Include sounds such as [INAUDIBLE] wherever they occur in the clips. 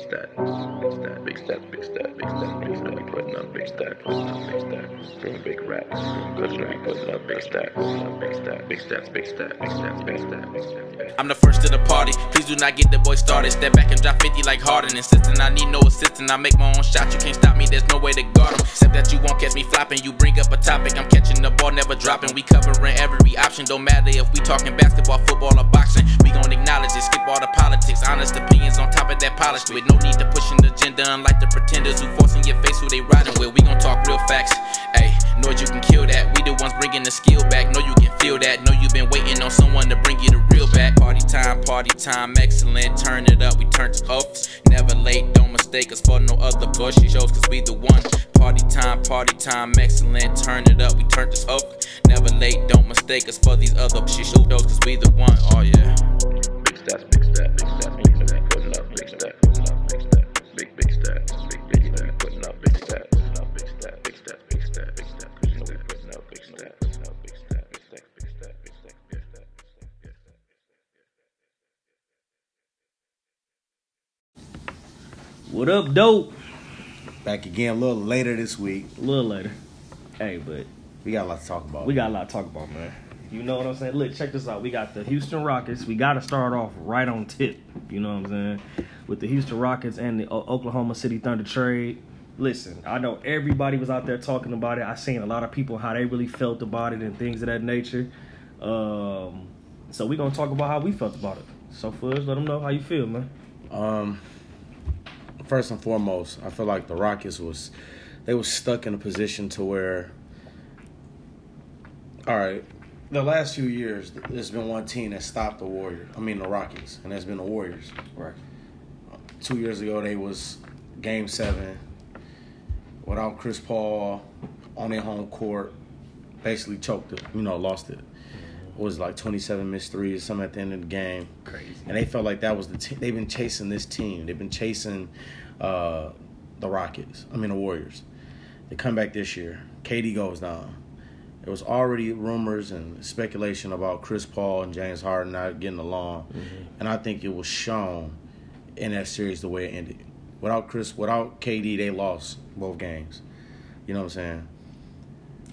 big stat, big stat, big stat, big stat, big stat, big stat. We putting up big stat, putting up big stat. Doing big raps, good we putting up big stat, putting up big stat, big stats, big stat, big stats, big stat, big stat, big stat. I'm the first to the party. Please do not get the boy started. Step back and drop 50 like Harden. Insisting I need no assistant. I make my own shot. You can't stop me. There's no way to guard him. Except that you won't catch me flopping. You bring up a topic. I'm catching the ball, never dropping. We covering every option. Don't matter if we talking basketball, football, or boxing. Gon' acknowledge it. Skip all the politics. Honest opinions on top of that polished with no need to push an agenda. Unlike the pretenders who forcing your face who they riding with. We gon' talk real facts. Ayy, know you can kill that. We the ones bringing the skill back. Know you can feel that. Know you've been waiting on someone to bring you the real back. Party time, party time, excellent. Turn it up, we turn it up. Never late, don't mistake us for no other bushy shows, cause we the one. Party time, party time, excellent. Turn it up, we turn this up. Never late, don't mistake us for these other shit shows, cause we the one. Oh yeah. Big stats, What up, dope? Back again a little later this week. A little later. Hey, but We got a lot to talk about. we got a lot to talk about, man. You know what I'm saying? Look, check this out. We got the Houston Rockets. We got to start off right on tip. You know what I'm saying? With the Houston Rockets and the O- Oklahoma City Thunder trade. Listen, I know everybody was out there talking about it. I seen a lot of people how they really felt about it and things of that nature. Um, so we're gonna talk about how we felt about it. So Fudge, let them know how you feel, man. Um, first and foremost, I feel like the Rockets was they was stuck in a position to where. All right, the last few years, there's been one team that stopped the Warriors. I mean the Rockets, and that's been the Warriors. Right. Two years ago, they was Game Seven without Chris Paul on their home court, basically choked it. You know, lost it. Mm-hmm. It was like 27 missed threes, some at the end of the game. Crazy. And they felt like that was the team. They've been chasing this team. They've been chasing uh, the Rockets. I mean the Warriors. They come back this year. KD goes down. There was already rumors and speculation about Chris Paul and James Harden not getting along, and I think it was shown in that series the way it ended. Without Chris, without KD, they lost both games. You know what I'm saying?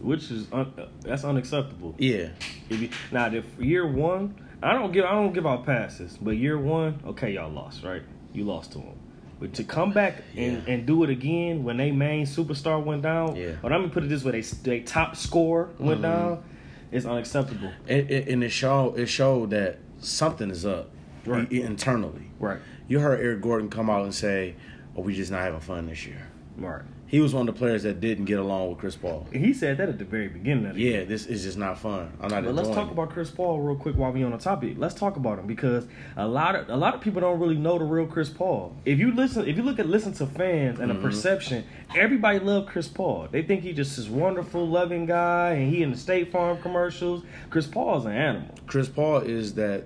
Which is un- that's unacceptable. Yeah. If you, now, if year one, I don't give I don't give out passes, but year one, okay, y'all lost, right? You lost to them. But to come back and, Yeah. and do it again when they main superstar went down, Yeah. But let me put it this way: they they top score went Mhm. down. It's unacceptable. It, it, and it showed it showed that something is up Right. internally. Right. You heard Eric Gordon come out and say, "Oh, we just not having fun this year." Right. He was one of the players that didn't get along with Chris Paul. He said that at the very beginning of the Yeah, this is just not fun. I'm not But let's talk it. about Chris Paul real quick while we on the topic. Let's talk about him because a lot of a lot of people don't really know the real Chris Paul. If you listen, if you look at listen to fans and the mm-hmm. perception, everybody love Chris Paul. They think he just this wonderful, loving guy, and he in the State Farm commercials. Chris Paul is an animal. Chris Paul is that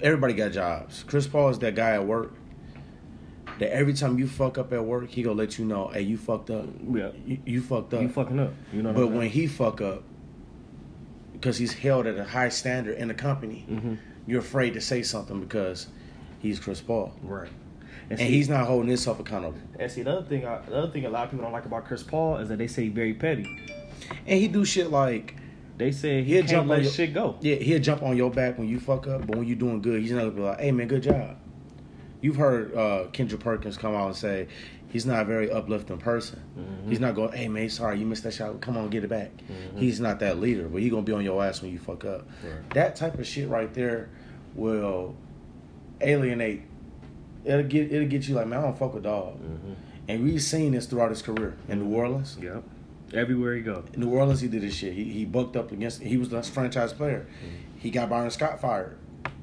everybody got jobs. Chris Paul is that guy at work that every time you fuck up at work, he gonna let you know, "Hey, you fucked up. Yeah, You, you fucked up." you fucking up. You know. But when saying? he fuck up, because he's held at a high standard in the company, Mhm. you're afraid to say something because he's Chris Paul, right, and see- he's not holding himself accountable. And see, the other thing, I, the other thing, a lot of people don't like about Chris Paul is that they say very petty. And he do shit like, They say he He'll can't jump let your- shit go. yeah, he'll jump on your back when you fuck up, but when you doing good, he's not gonna be like, "Hey man, good job." You've heard uh, Kendrick Perkins come out and say he's not a very uplifting person. Mm-hmm. He's not going, "Hey man, sorry you missed that shot. Come on, get it back." He's not that leader, but he gonna be on your ass when you fuck up. Right. That type of shit right there will alienate. It'll get it'll get you like, man, I don't fuck with dog. Mhm. And we've seen this throughout his career in New Orleans. Yep. Everywhere he go. In New Orleans, he did this shit. He he bucked up against. He was the franchise player. He got Byron Scott fired,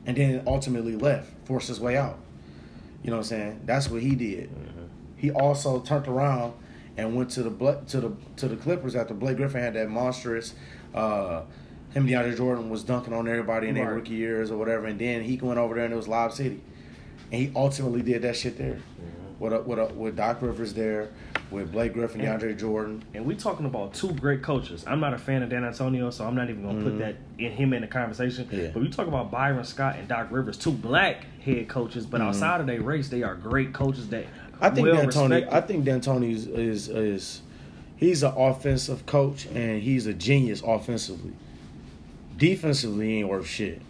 and then ultimately left, forced his way out. You know what I'm saying? That's what he did. He also turned around and went to the to the to the Clippers after Blake Griffin had that monstrous. Uh, him, and DeAndre Jordan was dunking on everybody in their rookie years or whatever, and then he went over there and it was Lob City, and he ultimately did that shit there. With with a, with Doc Rivers there, with Blake Griffin, Yeah. DeAndre Jordan. And we talking about two great coaches. I'm not a fan of Dan Antonio, so I'm not even gonna put that in him in the conversation. Mm-hmm. Yeah. But we talk about Byron Scott and Doc Rivers, two black head coaches, but outside of their race, they are great coaches that Mm-hmm. I think well D'Antoni. I think D'Antoni is, is is he's an offensive coach and he's a genius offensively. Defensively, he ain't worth shit.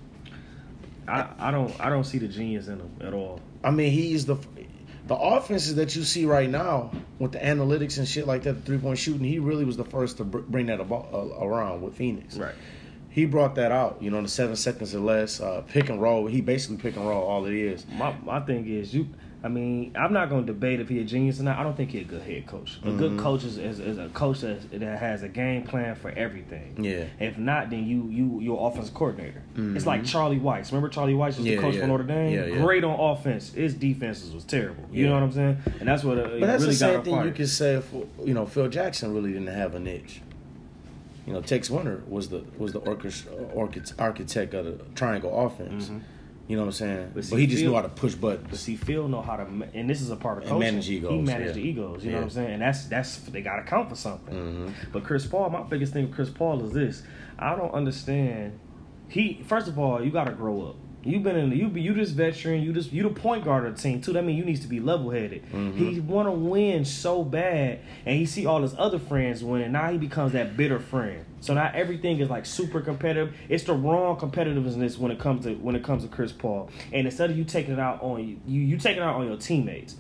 I, I don't I don't see the genius in him at all. I mean, he's the the offenses that you see right now with the analytics and shit like that, the three point shooting. He really was the first to br- bring that uh, around with Phoenix. Right. He brought that out. You know, the seven seconds or less, uh, pick and roll. He basically pick and roll all it is. My my thing is you. I mean, I'm not going to debate if he a genius or not. I don't think he a good head coach. A good Mm-hmm. coach is, is, is a coach that, that has a game plan for everything. Yeah. If not, then you you you're offensive coordinator. It's like Charlie Weis. Remember Charlie Weis was Mm-hmm. Yeah, the coach yeah. for Notre Dame. Yeah, yeah. Great on offense. His defenses was terrible. You know what I'm saying? And that's what uh, But that's really the same thing you could say for you know Phil Jackson really didn't have a niche. You know, Tex Winter was the was the orchestra, architect of the triangle offense. You know what I'm saying? But But, he just Phil- knew how to push But buttons. see, Phil know how to, and this is a part of And coaching. manage egos, He managed yeah. the egos. You know what I'm saying? And that's that's they got to count for something. Mm-hmm. But Chris Paul, my biggest thing with Chris Paul is this: I don't understand. He first of all, you got to grow up. You've been in the, you be you this veteran, you just you the point guard of the team too. That means you needs to be level headed. Mm-hmm. He want to win so bad, and he see all his other friends winning. Now he becomes that bitter friend. So now everything is like super competitive. It's the wrong competitiveness when it comes to when it comes to Chris Paul. And instead of you taking it out on you, you, you taking it out on your teammates.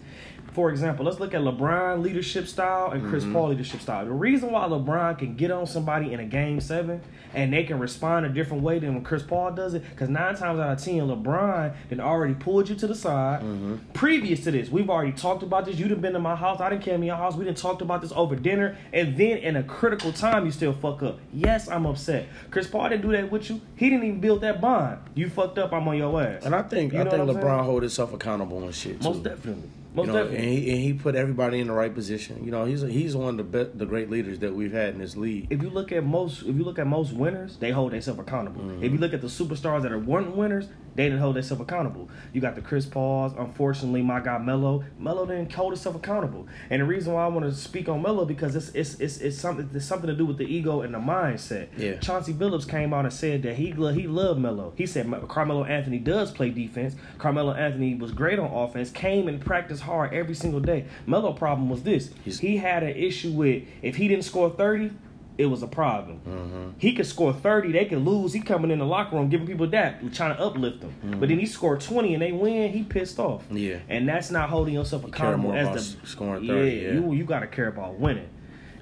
For example, let's look at LeBron leadership style and Chris mm-hmm. Paul leadership style. The reason why LeBron can get on somebody in a game seven and they can respond a different way than when Chris Paul does it, because nine times out of ten, LeBron then already pulled you to the side. Mm-hmm. Previous to this, we've already talked about this. You done been to my house, I didn't came to your house. We didn't talked about this over dinner, and then in a critical time, you still fuck up. Yes, I'm upset. Chris Paul didn't do that with you. He didn't even build that bond. You fucked up. I'm on your ass. And I think You I know think I'm LeBron saying? hold himself accountable and shit too. most definitely. Most you know, definitely. and he, and he put everybody in the right position. You know, he's he's one of the be- the great leaders that we've had in this league. if you look at most if you look at most winners, they hold themselves accountable. Mm-hmm. If you look at the superstars that are one winners, they didn't hold themselves accountable. You got the Chris Pauls, unfortunately, my guy Melo. Melo didn't hold himself accountable. And the reason why I want to speak on Melo because it's it's it's, it's something it's something to do with the ego and the mindset. Yeah. Chauncey Billups came out and said that he lo- he loved Melo. He said Carmelo Anthony does play defense. Carmelo Anthony was great on offense. Came and practiced hard every single day. Melo problem was this: He's- he had an issue with if he didn't score thirty. It was a problem. Mm-hmm. He could score 30, they could lose. He coming in the locker room giving people that, trying to uplift them. But then he scored 20 and they win, he pissed off. Mm-hmm. Yeah. And that's not holding yourself accountable as the scoring 30, yeah. you you got to care about winning.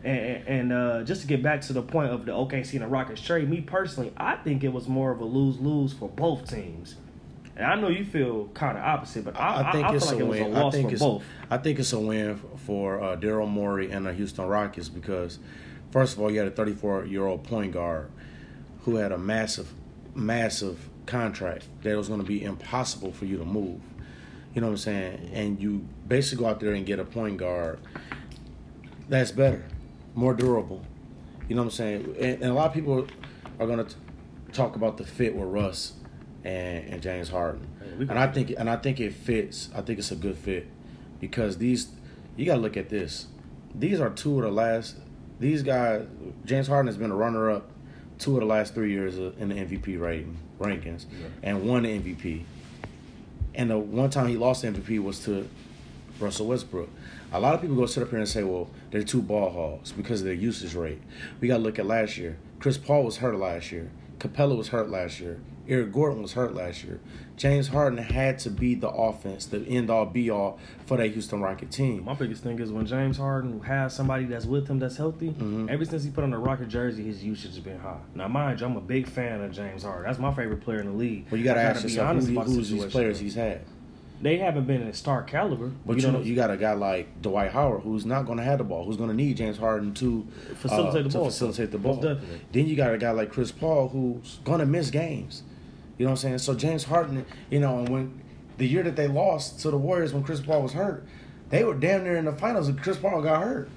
And, and, uh, just to get back to the point of the OKC and the Rockets trade, me personally, I think it was more of a lose lose for both teams. And I know you feel kind of opposite, but I, I think I, I it's feel like a it was win. a I loss think for it's both. I think it's a win for uh, Daryl Morey and the Houston Rockets because first of all, you had a 34 year old point guard who had a massive, massive contract that was going to be impossible for you to move. You know what I'm saying? And you basically go out there and get a point guard that's better, more durable. You know what I'm saying? And, and a lot of people are going to talk about the fit with Russ and, and James Harden. and I think and I think it fits. I think it's a good fit because these you got to look at this. These are two of the last. These guys, James Harden has been a runner-up two of the last three years in the MVP rating rankings, and won the MVP. And the one time he lost the MVP was to Russell Westbrook. A lot of people go sit up here and say, well, they're two ball hogs because of their usage rate. We got to look at last year. Chris Paul was hurt last year. Capela was hurt last year. Eric Gordon was hurt last year. James Harden had to be the offense, the end all be all for that Houston Rocket team. My biggest thing is when James Harden has somebody that's with him that's healthy. Mm-hmm. Ever since he put on the Rocket jersey, his usage has been high. Now, mind you, I'm a big fan of James Harden. That's my favorite player in the league. Well, you got to ask yourself honest who, about the who's these players he's had. They haven't been in star caliber. But you know, know, you got a guy like Dwight Howard who's not going to have the ball, who's going to need James Harden to Facilitate uh, the to ball. facilitate the ball. Then you got a guy like Chris Paul who's going to miss games. You know what I'm saying? So James Harden, you know, and when the year that they lost to the Warriors when Chris Paul was hurt, they were damn near in the finals and Chris Paul got hurt.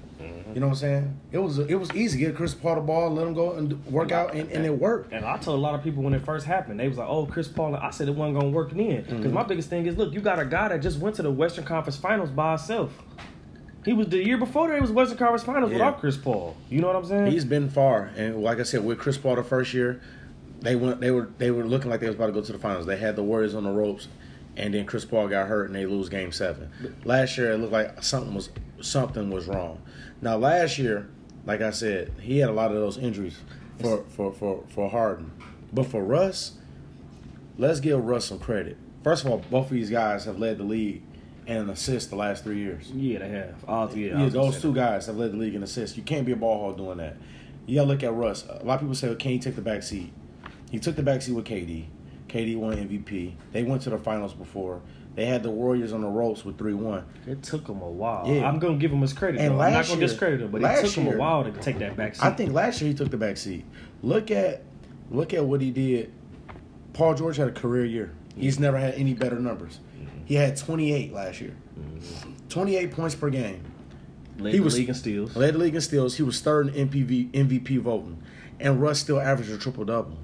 You know what I'm saying? It was it was easy. Get Chris Paul the ball, let him go and work out, and, and it worked. And I told a lot of people when it first happened, they was like, "Oh, Chris Paul." I said it wasn't gonna work then because Mm-hmm. my biggest thing is, look, you got a guy that just went to the Western Conference Finals by himself. He was the year before that. It was Western Conference Finals Yeah. without Chris Paul. You know what I'm saying? He's been far, and like I said, with Chris Paul the first year, they went they were they were looking like they was about to go to the finals. They had the Warriors on the ropes, and then Chris Paul got hurt and they lose Game Seven. Last year, it looked like something was something was wrong. Now last year, like I said, he had a lot of those injuries for for for for Harden, but for Russ, let's give Russ some credit. First of all, both of these guys have led the league in assists the last three years. yeah, they have. All three. Yeah, those two guys have led the league in assists. You can't be a ball hog doing that. You gotta look at Russ. A lot of people say, well, can he take the back seat? He took the back seat with KD. KD won MVP. They went to the finals before. They had the Warriors on the ropes with three one. It took him a while. Yeah. I'm gonna give him his credit. And though. I'm not gonna year- discredit him, but it last took him a while to take that back seat. I think last year he took the back seat. Look at look at what he did. Paul George had a career year. He's never had any better numbers. Mm-hmm. He had 28 last year. Mm-hmm. 28 points per game. led he the was- league in steals. Led the league in steals. He was third in MPV, MVP voting. And Russ still averaged a triple double.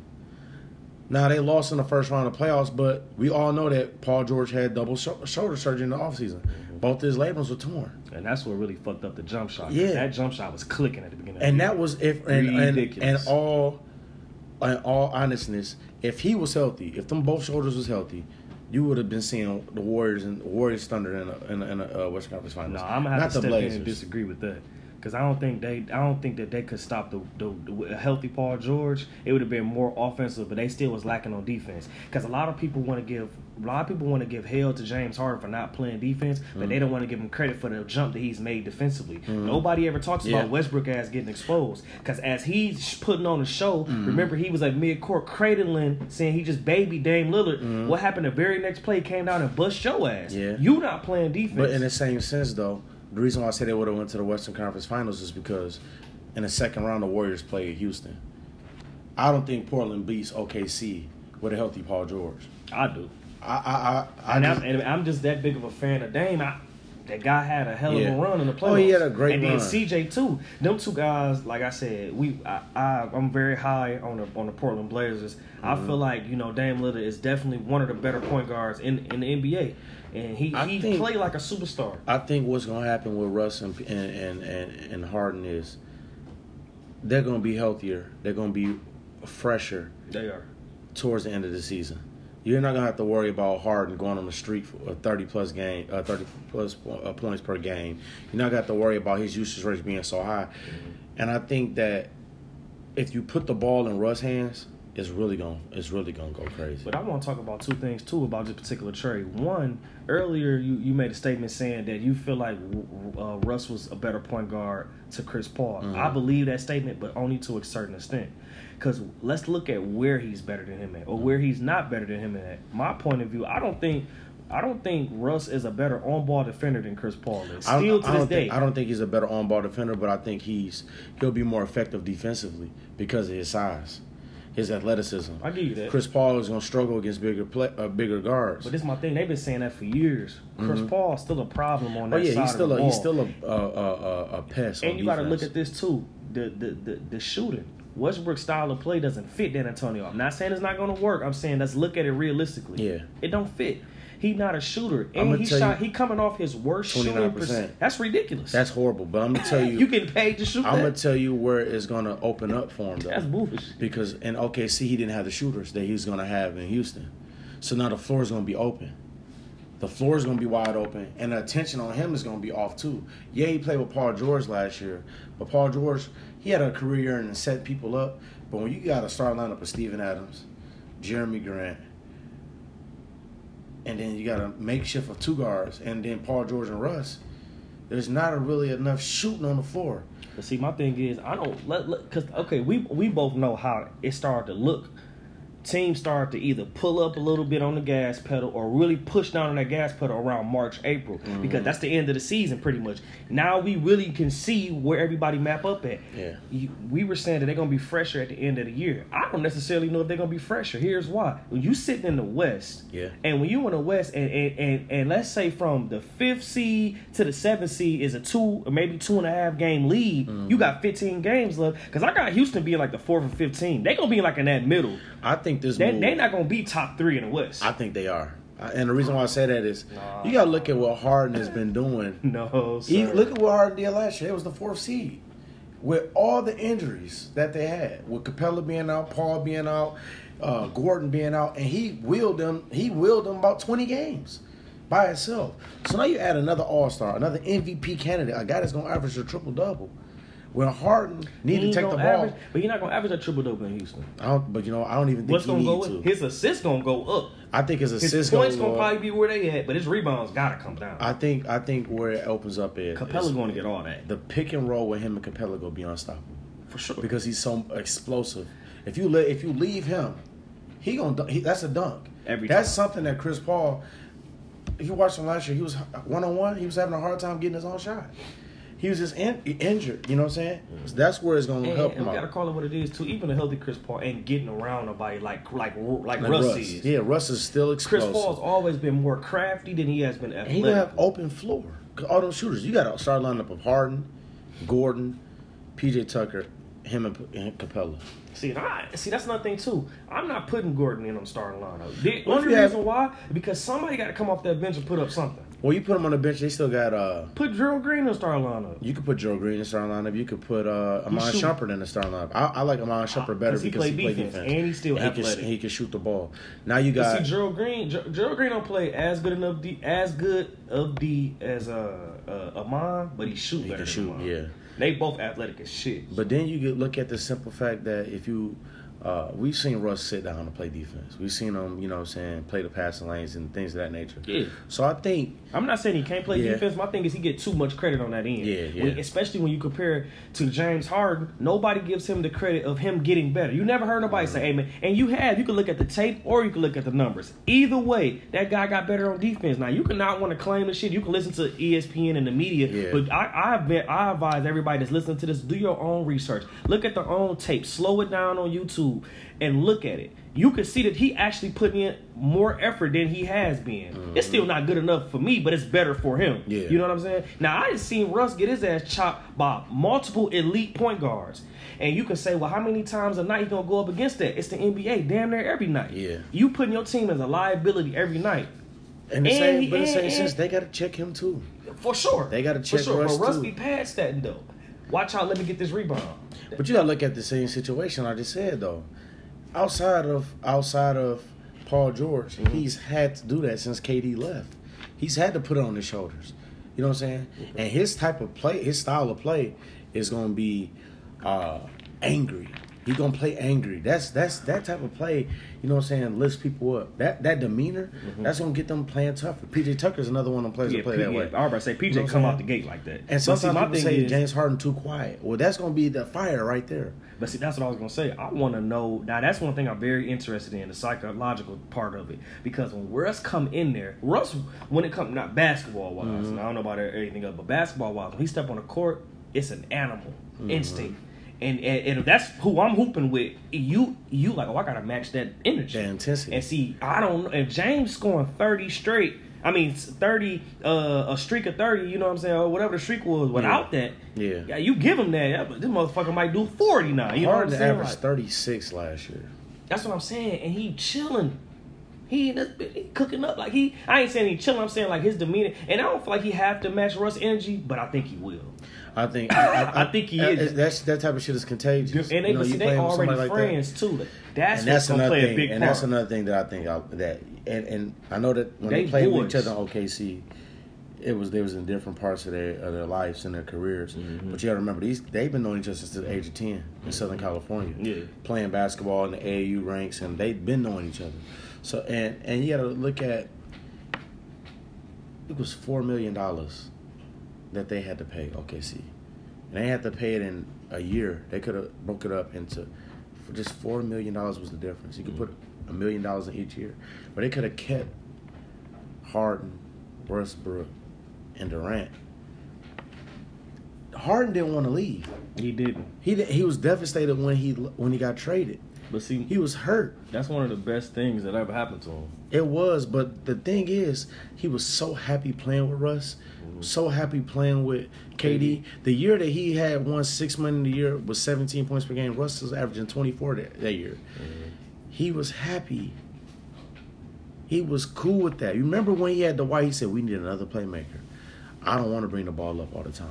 Now, they lost in the first round of playoffs, but we all know that Paul George had double sho- shoulder surgery in the offseason. Both his labrums were torn. And that's what really fucked up the jump shot. Yeah. That jump shot was clicking at the beginning. And of the that was if and, and, and all in all honestness, if he was healthy, if them both shoulders was healthy, you would have been seeing the Warriors and Warriors Thunder in a, in a, in a uh, Western Conference Finals. No, I'm gonna have Not to step in and disagree with that because I don't think they, I don't think that they could stop the, the, the a healthy Paul George. It would have been more offensive, but they still was lacking on defense. Because a lot of people want to give, a lot of people want to give hell to James Harden for not playing defense, but Mm-hmm. they don't want to give him credit for the jump that he's made defensively. Nobody ever talks Yeah. about Westbrook as getting exposed because as he's putting on the show, Mm-hmm. remember he was like mid court cradling, saying he just baby Dame Lillard. What happened? The very next play came down and bust your ass. Mm-hmm. Yeah. You not playing defense. But in the same sense, though, the reason why I say they would have went to the Western Conference Finals is because in the second round, the Warriors played Houston. I don't think Portland beats OKC with a healthy Paul George. I do. I, I, I, I And, just- I'm, and I'm just that big of a fan of Dame. I, that guy had a hell of Yeah. a run in the playoffs. Oh, he had a great run. and then. CJ too. Them two guys, like I said, we I, I I'm very high on the on the Portland Blazers. I Mm-hmm. feel like you know Dame Lillard is definitely one of the better point guards in in the NBA, and he I he think- played like a superstar. I think what's going to happen with Russ and, and, and, and, and Harden is they're going to be healthier. They're going to be fresher They are. towards the end of the season. You're not gonna have to worry about Harden going on the street for a 30 plus game, uh, 30 plus uh, points per game. You're not gonna have to worry about his usage rates being so high. And I think that if you put the ball in Russ' hands, it's really gonna it's really gonna go crazy. But I want to talk about two things too about this particular trade. One, earlier you, you made a statement saying that you feel like uh, Russ was a better point guard to Chris Paul. Mm-hmm. I believe that statement, but only to a certain extent. Because let's look at where he's better than him at, or where he's not better than him at. My point of view, I don't think. I don't think Russ is a better on-ball defender than Chris Paul is. Still to I this don't day, think, I don't think he's a better on-ball defender, but I think he's he'll be more effective defensively because of his size, his athleticism. I give you that. Chris Paul is gonna struggle against bigger play, uh, bigger guards. But this is my thing. They've been saying that for years. Chris Paul's still a problem on oh that yeah, side he's still of the a ball. he's still a a, a, a, a pest. And you got to look at this too. The, the the the shooting. Westbrook's style of play doesn't fit Dan Antonio. I'm not saying it's not going to work. I'm saying let's look at it realistically. Yeah. it don't fit. He not a shooter, and he shot. you- he coming off his worst shooting 29%. percent. That's ridiculous. That's horrible. But I'm gonna tell you, [LAUGHS] you getting paid to shoot I'm gonna tell you where it's gonna open up for him though. That's bullish. because in OKC he didn't have the shooters that he's gonna have in Houston. So now the floor is gonna be open. The floor is gonna be wide open, and the attention on him is gonna be off too. Yeah, he played with Paul George last year, but Paul George he had a career and set people up. But when you got a star lineup of Steven Adams, Jerami Grant, and then you got a makeshift of two guards, and then Paul George and Russ, there's not a really enough shooting on the floor. But see, my thing is, I don't let because okay, we we both know how it started to look teams start to either pull up a little bit on the gas pedal or really push down on that gas pedal around March, April, Mm-hmm. because that's the end of the season pretty much. Now we really can see where everybody map up at. Yeah. We were saying that they're gonna be fresher at the end of the year. I don't necessarily know if they're gonna be fresher. Here's why: when you sitting in the West, Yeah. and when you in the West, and and, and and let's say from the fifth seed to the seventh seed is a two or maybe two and a half game lead. Mm-hmm. You got 15 games left. Because I got Houston being like the fourth or 15. They gonna be like in that middle. I think this They move, they not gonna be top three in the West. I think they are. And the reason why I say that is Nah. you got to look at what Harden has been doing. [LAUGHS] no. He, look at what Harden did last year. It was the fourth seed. With all the injuries that they had, with Capela being out, Paul being out, uh, Gordon being out, and he willed them. He willed them about twenty games by himself. So now you add another All Star, another MVP candidate, a guy that's going to average a triple double. When Harden need to take the ball, average, but you're not gonna average a triple double in Houston. I don't. But you know, I don't even think What's he gonna need go to. His assists gonna go up. I think his His assists points gonna go up. probably be where they at, but his rebounds gotta come down. I think I think where it opens up is Capela's is gonna get all that the pick and roll with him and Capela gonna be unstoppable for sure. because he's so explosive. If you let if you leave him, he gonna dunk- he, that's a dunk. Every that's time. something that Chris Paul. If you watched him last year, he was one on one. He was having a hard time getting his own shot. He was just in, injured. You know what I'm saying? So that's where it's gonna And, help and him we gotta call it what it is too. Even a healthy Chris Paul ain't getting around nobody like like like, Like Russ, Russ. is. Yeah, Russ is still explosive. Chris. Paul's always been more crafty than he has been And athletic. he gonna have open floor. All those shooters, you got to start lineup of Harden, Gordon, PJ Tucker, him and, and Capela. See, and I see that's another thing too. I'm not putting Gordon in on the starting lineup. The only you have- reason why because somebody got to come off that bench and put up something. Well, you put them on the bench. They still got. uh Put Gerald Green in the starting lineup. You could put Joe Green in the starting lineup. You could put uh Iman Shumpert in the starting lineup. I, I like Iman Shumpert better he because he play plays defense, defense and he's still he can, athletic. he can shoot the ball. Now you But got. see, Gerald Green, Ger- Gerald Green don't play as good enough D, as good of D as uh, uh Iman, but he shoot He better. can shoot, yeah. They both athletic as shit. But then you get look at the simple fact that if you, uh, we've seen Russ sit down and play defense. We've seen him, you know, what I'm saying play the passing lanes and things of that nature. Yeah. So I think I'm not saying he can't play Yeah. defense. My thing is he get too much credit on that end. Yeah, yeah. When- especially when you compare to James Harden, nobody gives him the credit of him getting better. You never heard nobody say, "Hey man," and you have. You can look at the tape or you can look at the numbers. Either way, that guy got better on defense. Now you cannot want to claim the shit. You can listen to ESPN and the media, Yeah. but I, been I advise everybody that's listening to this do your own research. Look at their own tape. Slow it down on YouTube and look at it. You can see that he actually put in more effort than he has been. It's still mm-hmm. not good enough for me, but it's better for him. Yeah. You know what I'm saying? Now I just seen Russ get his ass chopped by multiple elite point guards. And you can say, well, how many times a night he gonna go up against that? It's the NBA, damn near every night. Yeah. You putting your team as a liability every night. And the And same, he- but the same sense, they got to check him too. For sure. They gotta check For sure. Russ, but Russ too. be past that though. Watch out, let me get this rebound. But you got to look at the same situation I just said though. Outside of outside of Paul George, Mm-hmm. he's had to do that since KD left. He's had to put it on his shoulders. You know what I'm saying? And his type of play, his style of play, is to be uh, angry. He's gonna play angry. That's that's that type of play. You know what I'm saying? Lifts people up. That that demeanor. That's gonna get them playing tougher. PJ Tucker's another one of them players Mm-hmm. Yeah, that play P- that way. yeah, I was about say PJ You know come out the gate like that. And see, sometimes my people thing say is- James Harden too quiet. Well, that's gonna be the fire right there. But see, that's what I was gonna say. I want to know. Now, that's one thing I'm very interested in the psychological part of it because when Russ come in there, Russ, when it comes not basketball wise, Mm-hmm. I don't know about anything else, but basketball wise, when he step on the court, it's an animal Mm-hmm. instinct. And, and, and if that's who I'm hooping with, you you like, oh, I gotta match that energy, That intensity. And see, I don't know if James scoring 30 straight. I mean, 30, uh, a streak of 30, you know what I'm saying, or whatever the streak was. Without that, Yeah. yeah, you give him that. that- This motherfucker might do 40 now. You know what I'm saying? Like, 36 last year. that's what I'm saying. And he chilling. He, he cooking up like he. I ain't saying he chilling. I'm saying like his demeanor. And I don't feel like he have to match Russ' energy, but I think he will. I think I, I think he I- is. That's that type of shit is contagious. And they, You know, you they already somebody like that. friends too. Like, That's, and that's gonna another play thing. a big and part. that's another thing that I think I, that and and I know that when They they, played with each other in OKC, it was they was in different parts of their of their lives and their careers. Mm-hmm. But you got to remember these they've been knowing each other since the age of ten in Southern California. Yeah. playing basketball in the AAU ranks, and they've been knowing each other. So and and you got to look at it was four million dollars that they had to pay OKC. And they had to pay it in a year. They could have broke it up into for just four million dollars was the difference. You could mm-hmm. put a million dollars in each year, but they could have kept Harden, Westbrook, and Durant. Harden didn't want to leave. He didn't. He di- he was devastated when he when he got traded. But see, He was hurt. that's one of the best things that ever happened to him. It was, but the thing is, he was so happy playing with Russ, mm-hmm. so happy playing with KD. The year that he had won six million a year was 17 points per game. Russ was averaging 24 that, that year. Mm-hmm. He was happy. He was cool with that. You remember when he had the white? He said, "We need another playmaker. I don't want to bring the ball up all the time."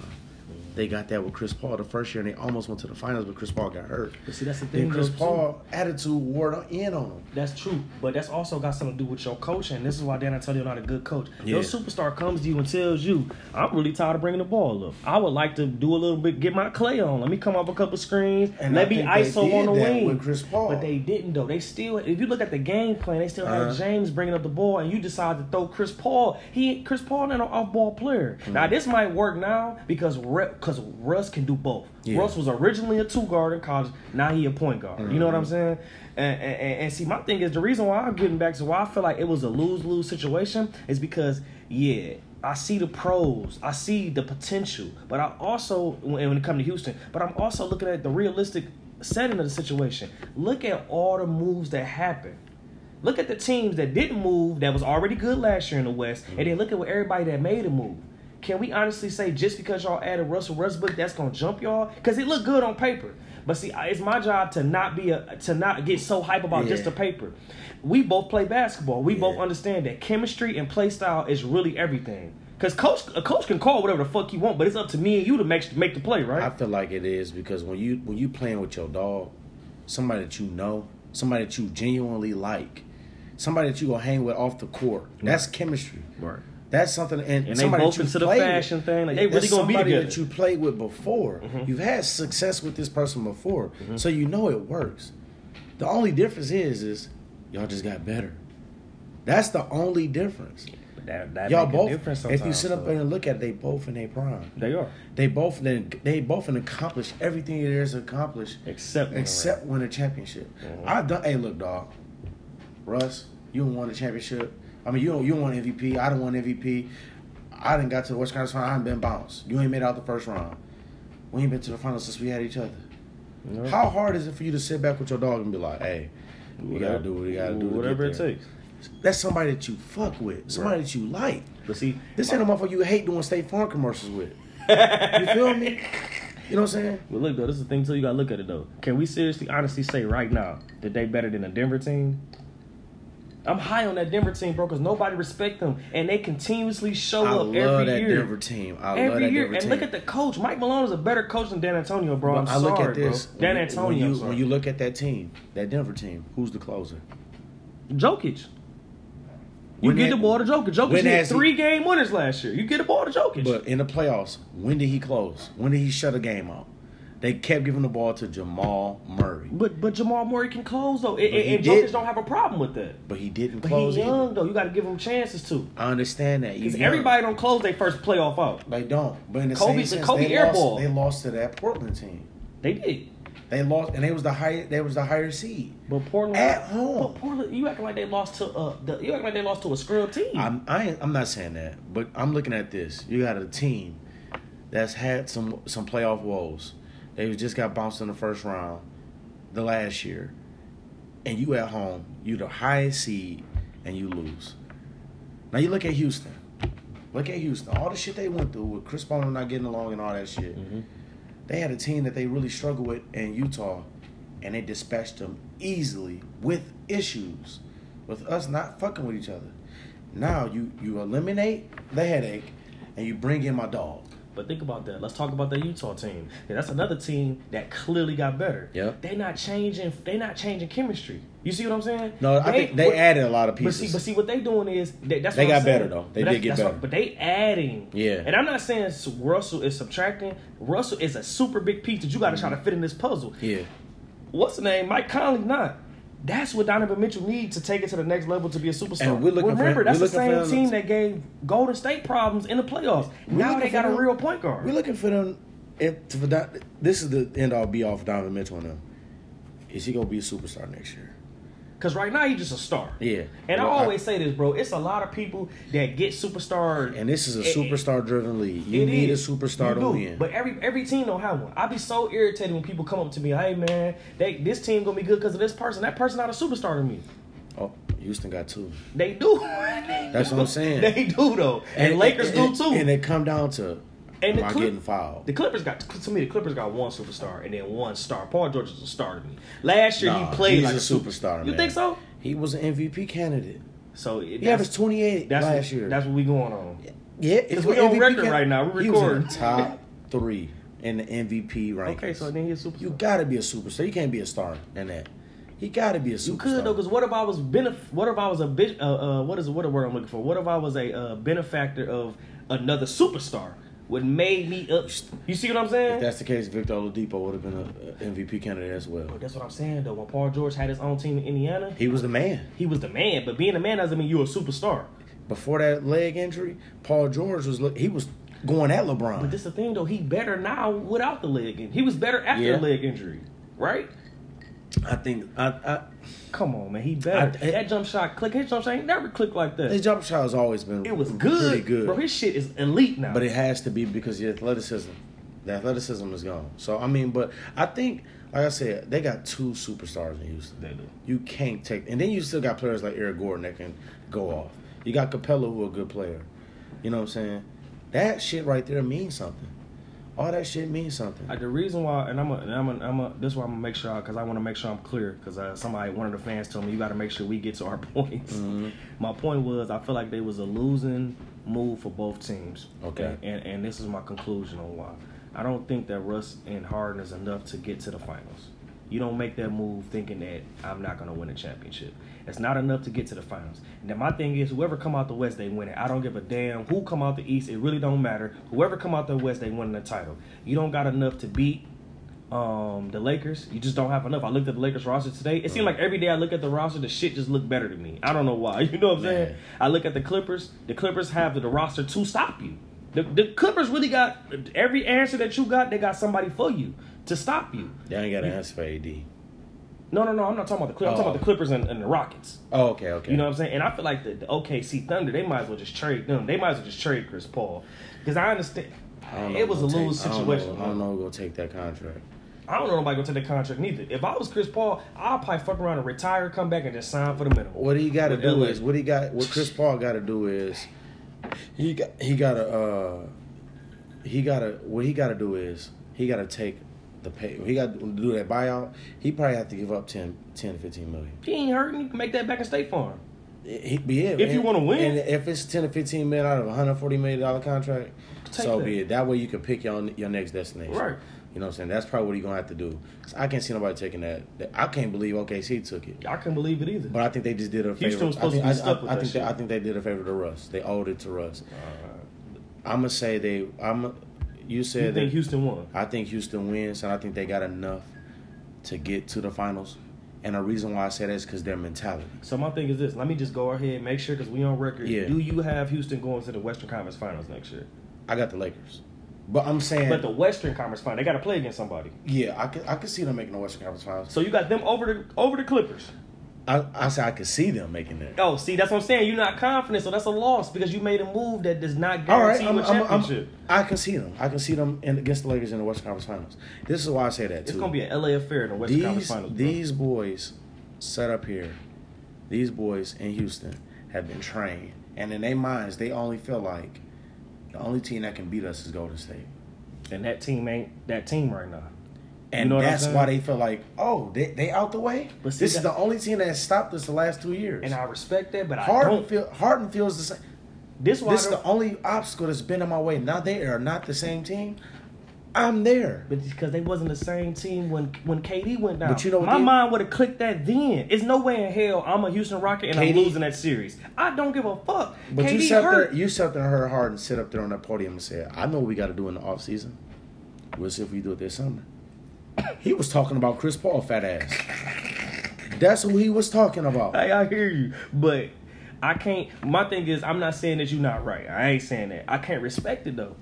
They got that with Chris Paul the first year, and they almost went to the finals, but Chris Paul got hurt. But see, that's the thing. Chris though, too. Paul attitude wore in on him. That's true, but that's also got something to do with your coaching. This is why Dan Antonio not a good coach. Your Yeah. superstar comes to you and tells you, "I'm really tired of bringing the ball up. I would like to do a little bit, get my clay on. Let me come off a couple screens, And let me ISO on the wing." with Chris Paul. But they didn't though. They still, if you look at the game plan, they still Uh-huh. had James bringing up the ball, and you decide to throw Chris Paul. He Chris Paul not an off ball player. Hmm. Now this might work now because because Russ can do both. Yeah. Russ was originally a two guard in college. Now he a point guard. You know what I'm mm-hmm. saying? And, and, and- see, my thing is the reason why I'm getting back to why I feel like it was a lose lose situation is because yeah. I see the pros. I see the potential, but I also when when it comes to Houston, but I'm also looking at the realistic setting of the situation. Look at all the moves that happened. Look at the teams that didn't move that was already good last year in the West, and then mm-hmm. look at what everybody that made a move. Can we honestly say just because y'all added Russell Westbrook, that's gonna jump y'all? Because it looked good on paper. But see, it's my job to not be a to not get so hype about just the paper. We both play basketball. We both understand that chemistry and play style is really everything. Because coach, a coach can call whatever the fuck you want, but it's up to me and you to make make the play, right? I feel like it is because when you when you playing with your dog, somebody that you know, somebody that you genuinely like, somebody that you gonna hang with off the court, that's chemistry. right. That's something, and, And they both into the fashion with. thing, like, they really gonna be somebody together. Mm-hmm. that you played with before. You've had success with this person before, so you know it works. The only difference is, is y'all just got better. That's the only difference. That, that Y'all both, difference if you sit up there and look at it, they both in their prime. they are. They both then they both and accomplished everything there is accomplished Except except win a championship. Mhm. I done. Hey, look, dog. Russ, you won a championship. I mean, you don't you don't want MVP. I don't want MVP. I didn't got to the West Conference final. I ain't been bounced. You ain't made out the first round. We ain't been to the finals since we had each other. How hard is it for you to sit back with your dog and be like, "Hey, we gotta do what we gotta do, whatever it takes. That's somebody that you fuck with, somebody Right. that you like. But see, This ain't a motherfucker you hate doing State Farm commercials with. [LAUGHS] You feel me? You know what I'm saying? Well, look though, this is the thing too. You gotta look at it though. Can we seriously, honestly say right now that they better than a Denver team? I'm high on that Denver team, bro, because nobody respect them, and they continuously show I up every year. I love that. Denver team. I love that year, Denver and team. look at the coach. Mike Malone is a better coach than Dan Antonio, bro. I'm I look at this. bro. Dan Antonio, When you, when you look at that team, that Denver team, who's the closer? Jokic. You When get that- the ball to Jokic. Jokic hit has he- three game winners last year. You get the ball to Jokic. But in the playoffs, when did he close? When did he shut a game out? They kept giving the ball to Jamal Murray, But but Jamal Murray can close though, and, But and. Jokic don't have a problem with that. but he didn't But close he's either. young though. You got to give him chances too. I understand that. Because everybody don't close their first playoff out. they don't. But in the Kobe- same sense, Kobe they airball. lost. They lost to that Portland team. They did. They lost, and they was the higher. They was the higher seed. But Portland At home. But Portland, you acting like they lost to uh, the, you acting like they lost to a scrub team. I'm I ain't, I'm not saying that, but I'm looking at this. You got a team that's had some some playoff woes. They just got bounced in the first round the last year, and you at home, you the highest seed, and you lose. Now you look at Houston. Look at Houston. All the shit they went through with Chris Paul not getting along and all that shit. Mhm. They had a team that they really struggled with in Utah, and they dispatched them easily with issues, with us not fucking with each other. Now you you eliminate the headache, and you bring in my dog. But think about that. Let's talk about that Utah team. Yeah, that's another team that clearly got better. Yep. They're not changing. They're not changing chemistry. You see what I'm saying? No, I think they what- added a lot of But pieces. see, but see, what they're doing is they, that's They what I'm got better, though. They But did get that's what- better. but they adding. Yeah. And I'm not saying Russell is subtracting. Russell is a super big piece that you got to mm-hmm. try to fit in this puzzle. yeah, What's the name? Mike Conley not. That's what Donovan Mitchell needs to take it to the next level to be a superstar. And we're looking for- Remember, that's we're the same for- team that gave Golden State problems in the playoffs. We're now they got for a real point guard. we're looking for them. If, for that, this is the end all be all for Donovan Mitchell them. Is he gonna be a superstar next year? Cause right now he's just a star. Yeah. And Well, I I- always say this, bro. It's a lot of people that get superstar. And this is a superstar driven league. You it need is. a superstar You to do. win. But every every team don't have one. I be so irritated when people come up to me, hey man, they this team gonna be good because of this person. That person not a superstar to me. oh, Houston got two. They do. That's what I'm [LAUGHS] saying. They do though, and, Lakers and, do too. And they come down to And the am I Clip- getting fouled? The Clippers got to me. The Clippers got one superstar and then one star. Paul George is a star to me. Last year Nah, he played he's like a a super- superstar. You man. think so? He was an MVP candidate. So it, He averaged 28 that's last what, year. That's what we going on. yeah, Because he was we on MVP record can- right now. We He was in the recording. top [LAUGHS] three in the MVP rankings. Okay, so then he's a superstar. you got to be a superstar. You can't be a star in that. He got to be a superstar. You could though, because what if I was benef- What if I was a bit? Uh, uh, what is what a word I'm looking for? What if I was a uh, benefactor of another superstar? Would made me up. You see what I'm saying? If that's the case, Victor Oladipo would have been an MVP candidate as well. That's what I'm saying though. When Paul George had his own team in Indiana, He was the man. he was the man. But being a man doesn't mean you're a superstar. Before that leg injury, Paul George was look. He was going at LeBron. But this is the thing though. He better now without the leg. in- He was better after Yeah. the leg injury, right? I think I, I, Come on, man. He better. I- that jump shot click. His jump shot ain't never clicked like that. his jump shot has always been it was good, pretty good. bro. His shit is elite now. But it has to be because the athleticism, the athleticism is gone. So I mean, but I think, like I said, they got two superstars in Houston. They do. You can't take, and then you still got players like Eric Gordon that can go off. You got Capela, who a good player. You know what I'm saying? That shit right there means something. All that shit means something. Like the reason why, and I'm a, and I'm a, I'm a this is why I'm gonna make sure because I want to make sure I'm clear because uh, somebody, one of the fans told me you got to make sure we get to our [LAUGHS] points. Mhm. My point was I feel like they was a losing move for both teams. Okay. and and this is my conclusion on why. I don't think that Russ and Harden is enough to get to the finals. You don't make that move thinking that I'm not gonna win a championship. It's not enough to get to the finals. And then my thing is, whoever come out the West, they win it. I don't give a damn who come out the East. It really don't matter. Whoever come out the West, they win the title. You don't got enough to beat um, the Lakers. You just don't have enough. I looked at the Lakers roster today. It seemed like every day I look at the roster, the shit just looked better to me. I don't know why. [LAUGHS] You know what I'm saying? I look at the Clippers. The Clippers have the, the roster to stop you. The, the Clippers really got every answer that you got. They got somebody for you to stop you. They ain't got an answer for AD. No, no, no. I'm not talking about the Clippers. I'm Oh. talking about the Clippers and, and the Rockets. Oh, okay, okay. You know what I'm saying? And I feel like the, the OKC Thunder, they might as well just trade them. They might as well just trade Chris Paul. Because I understand. I know It was a gonna lose take- I don't situation. know- I don't know who's gonna take that contract. I don't know nobody gonna take that contract neither. If I was Chris Paul, I'll probably fuck around and retire, come back, and just sign for the minimum. What he got to do LA. is what he got. What Chris Paul got to do is he got he got to uh he got to what he got to do is he got to take the pay. He got to do that buyout. He probably have to give up 10, 10 to fifteen million. He ain't hurting. You can make that back in State Farm. He, yeah, If you wanna win. and if it's ten to fifteen million out of a hundred forty million dollar contract, Take so that. be it. That way you can pick your your next destination. Right. You know what I'm saying? That's probably what he's gonna have to do. I can't see nobody taking that. I can't believe OKC took it. I can't believe it either. But I think they just did a favor. Houston was I supposed think, to be I, stuck I- with I that think they, shit. I think they did a favor to Russ. They owed it to Russ. I'm gonna say they. I'm. You you said think that. Houston won? I think Houston wins, and I think they got enough to get to the finals. And the reason why I say that is because their mentality. So my thing is this. Let me just go ahead and make sure because we on record. Yeah. Do you have Houston going to the Western Conference Finals next year? I got the Lakers, but I'm saying. But the Western Conference Final, they got to play against somebody. yeah, I could. I could see them making the Western Conference Finals. So you got them over the over the Clippers. I, I say I could see them making that. Oh, see, that's what I'm saying. You're not confident, so that's a loss because you made a move that does not All right, guarantee I'm, you a I'm, I'm, championship. I can see them. I can see them in, against the Lakers in the Western Conference Finals. This is why I say that too. it's gonna be an LA affair in the Western Conference Finals. bro. these boys set up here, these boys in Houston have been trained, and in their minds, they only feel like the only team that can beat us is Golden State, and that team ain't that team right now. And know that's why they feel like, oh, they, they out the way. But see, this is the only team that has stopped us the last two years. And I respect that, but I Harden don't. feel Harden feels the same. This This is the only obstacle that's been in my way. Now they are not the same team. I'm there. But because they wasn't the same team when when KD went down. But you know what my they- mind would have clicked that then. It's no way in hell I'm a Houston Rocket and I'm losing that series. I don't give a fuck. But KD you sat hurt. there, you sat there and heard Harden sit up there on that podium and said, "I know what we got to do in the off season. We'll see if we do it this summer." He was talking about Chris Paul, fat ass. That's who he was talking about. Hey, I hear you, but I can't. My thing is, I'm not saying that you're not right. I ain't saying that. I can't respect it though.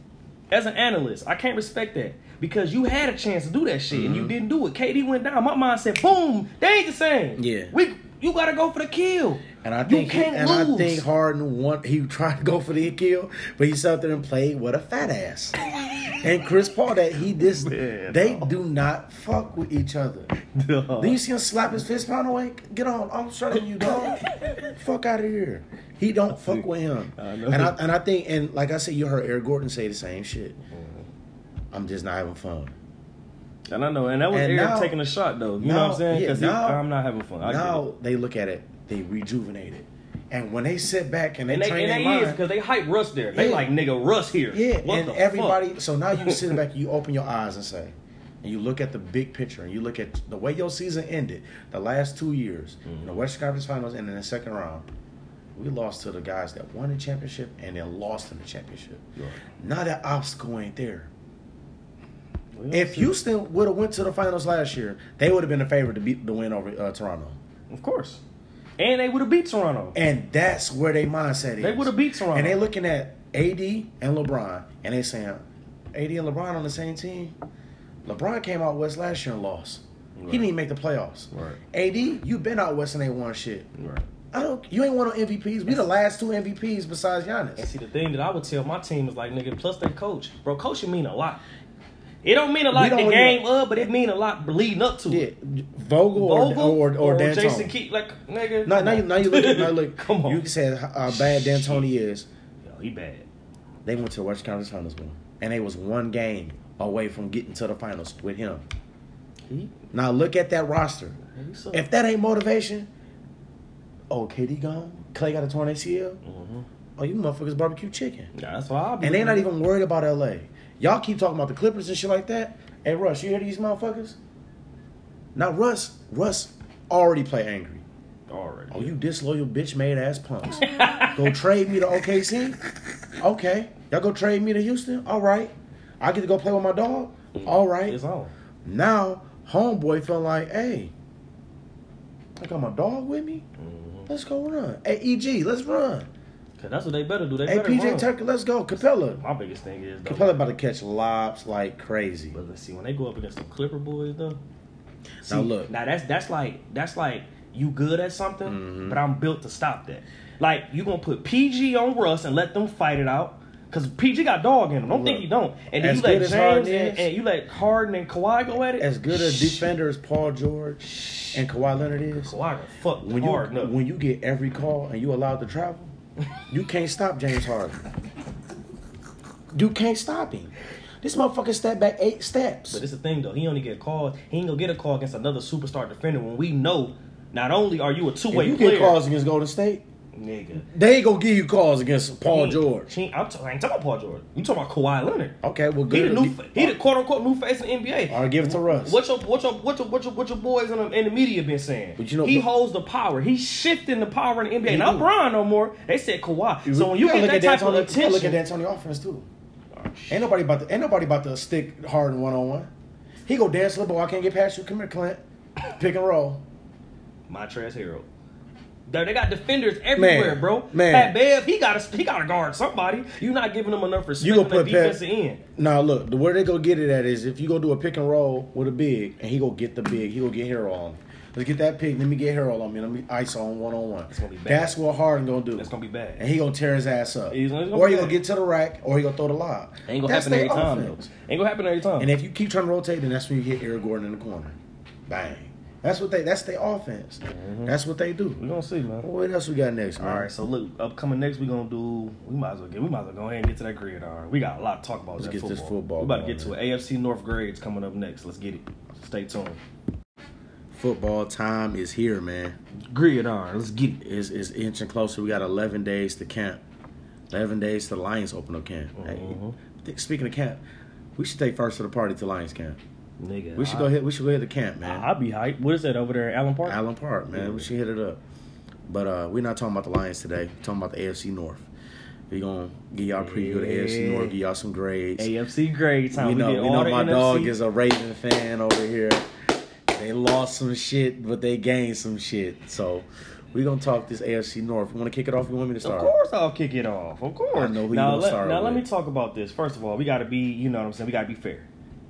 As an analyst, I can't respect that because you had a chance to do that shit and Mm-hmm. you didn't do it. KD went down. My mind said, "Boom, they ain't the same." Yeah. we You gotta go for the kill. And I think he, can't and lose. I think Harden want he tried to go for the kill, but he sat there and played with a fat ass. and Chris Paul that he this Man, they no. do not fuck with each other. Dog. Then you see him slap his fist pound away. Get on, I'm shutting you dog. fuck out of here. He don't fuck with him. I. And I and I think and like I said, you heard Eric Gordon say the same shit. I'm just not having fun. And I know, and that was And Eric now- taking a shot though. You know what I'm saying? Because now- I'm not having fun. I now they look at it, they rejuvenate it. And when they sit back and they And they, train and their they is because they hype Russ there. They Yeah. like nigga Russ here. Yeah, What and everybody. fuck? So now you sit [LAUGHS] back, you open your eyes and say, and you look at the big picture, and you look at the way your season ended, the last two years, in the Mm-hmm. Western Conference Finals and in the second round. We lost to the guys that won the championship and then lost in the championship. Right. Now that obstacle ain't there. Well, If. Houston would have went to the finals last year, they would have been the favorite to beat the win over uh, Toronto. of course, and they would have beat Toronto. And that's where their mindset is. They would've beat Toronto. And they looking at AD and LeBron, and they saying, AD and LeBron on the same team. LeBron came out west last year and lost. Right. He didn't even make the playoffs. Right. AD, you been out west and ain't won shit. Right. I don't. You ain't won no MVPs. We the last two MVPs besides Giannis. And see, the thing that I would tell my team is like, nigga, plus their coach, bro. Coaching mean a lot. It don't mean a lot the game even- of, but it mean a lot leading up to Yeah, it. Vogel, Vogel or or, or. Jason Kidd, like nigga. Now, now, you, now you look at [LAUGHS] now look. Come on, You can say how bad D'Antoni is. Yo, he bad. They went to the Western Conference Finals him, and they was one game away from getting to the finals with him. He, Now look at that roster. suck. If that ain't motivation, oh KD gone, Clay got a torn ACL. Mhm. Oh, you motherfuckers barbecue chicken, Yeah, that's why I'll be. and they're not even worried about LA. Y'all keep talking about the Clippers and shit like that. Hey Russ, you hear these motherfuckers? Now Russ, Russ already play angry. already. Oh, you disloyal bitch made ass punks. go trade me to OKC? Okay. Y'all go trade me to Houston? All right. I get to go play with my dog? All right. It's on. Now, homeboy felt like, hey, I got my dog with me. Mhm. Let's go run. Hey, EG, let's run. Cause that's what they better do. They Hey, better PJ run. Tucker, let's go. Capela. My biggest thing is though. Capela about to catch lobs like crazy. But let's see when they go up against the Clipper boys though. Now look. Now that's that's like that's like you good at something, Mhm. but I'm built to stop that. Like you gonna put PG on Russ and let them fight it out. Cause PG got dog in him. Don't think he don't. And then you let James Harden and, is- and you let Harden and Kawhi go at it. As good a Shh. defender as Paul George and Kawhi Leonard is, Kawhi fuck when you when you get every call and you allowed to travel, you can't stop James Harden. You can't stop him. This motherfucker stepped back eight steps. But it's the thing though. He only get called. He ain't gonna get a call against another superstar defender when we know not only are you a two way you player, get calls against Golden State, nigga. they ain't gonna give you calls against Paul He- George. he- I'm t- I ain't talking about Paul George. You talking about Kawhi Leonard? Okay, well, He good. the new, he the quote unquote new face in the NBA. All right, give it to Russ. What your what your what your what your, what your boys in the, in the media been saying? But you know- he holds the power. He's shifting the power in the NBA. He Not. Brian no more. They said Kawhi. So when you gotta get that type D'Antoni- of you attention, look at D'Antoni offense too. Oh, ain't nobody about to ain't nobody about to stick Harden one on one. He go dance little bit. I can't get past you. Come here, Clint. Pick and roll. My Harrell. They they got defenders everywhere, Man, bro. man. Pat Bev, he got to he got to guard somebody. You're not giving them enough respect You gonna put Pat- defensive end. Now look, the where they go get it at is if you go do a pick and roll with a big, and he go get the big, he go get Hero on. Let's get that pick. Let me get Hero on me. Let me ice on one on one. It's gonna be bad. That's what Harden gonna do. That's gonna be bad. and he gonna tear his ass up. He's gonna- he's gonna or he gonna get to the rack, or he gonna throw the lob. Ain't gonna That's happen every time though. Ain't gonna happen every time. And if you keep trying to rotate, then that's when you hit Eric Gordon in the corner. Bang. That's what they. That's their offense. That's what they do. we gonna see, man. What else we got next, man? All right, so look, upcoming next, we gonna do. We might as well get. We might as well go ahead and get to that grid. gridiron. We got a lot to talk about. Let's that get this football. football We about to get to man. it. AFC North grades coming up next. Let's get it. Stay tuned. Football time is here, man. Grid Gridiron. Let's get it. Is is inching closer. We got 11 days to camp. 11 days to the Lions open up camp. Hey, Mhm. th- speaking of camp, we should take first to the party to Lions camp. Nigga, We should I- go hit. We should go hit the camp, man. I'll be hyped. What is that over there, Allen Park? Allen Park, man. We should hit it up. But uh, we're not talking about the Lions today. We're talking about the AFC North. We're gonna give y'all a preview of the AFC North, give y'all some grades. AFC grade time. we know, we know my NFC. dog is a Raven fan over here. They lost some shit, but they gained some shit. So we gonna talk this AFC North. You Want to kick it off? You want me to start? Of course, I'll kick it off. Of course. I know who you now, gonna let, start now let me talk about this. First of all, we got to be, you know what I'm saying. We got to be fair.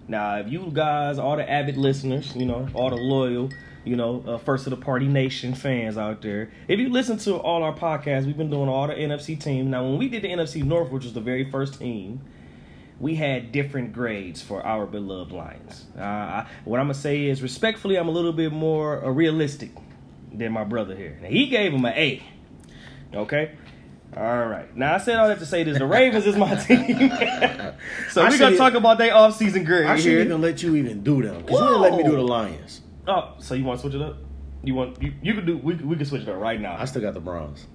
Now, if you guys, all the avid listeners, you know, all the loyal You know, uh, first of the party nation fans out there. If you listen to all our podcasts, we've been doing all the NFC teams. Now, when we did the NFC North, which was the very first team, we had different grades for our beloved Lions. Uh, what I'm gonna say is, respectfully, I'm a little bit more uh, realistic than my brother here. Now, he gave him an A. Okay. All right. Now I said all that to say this: the Ravens is my [LAUGHS] team. [LAUGHS] so I we're gonna talk about their offseason grade I here. shouldn't even let you even do them because you didn't let me do the Lions. Oh, so you want to switch it up? You want you, you could do we we can switch it up right now. I still got the Browns.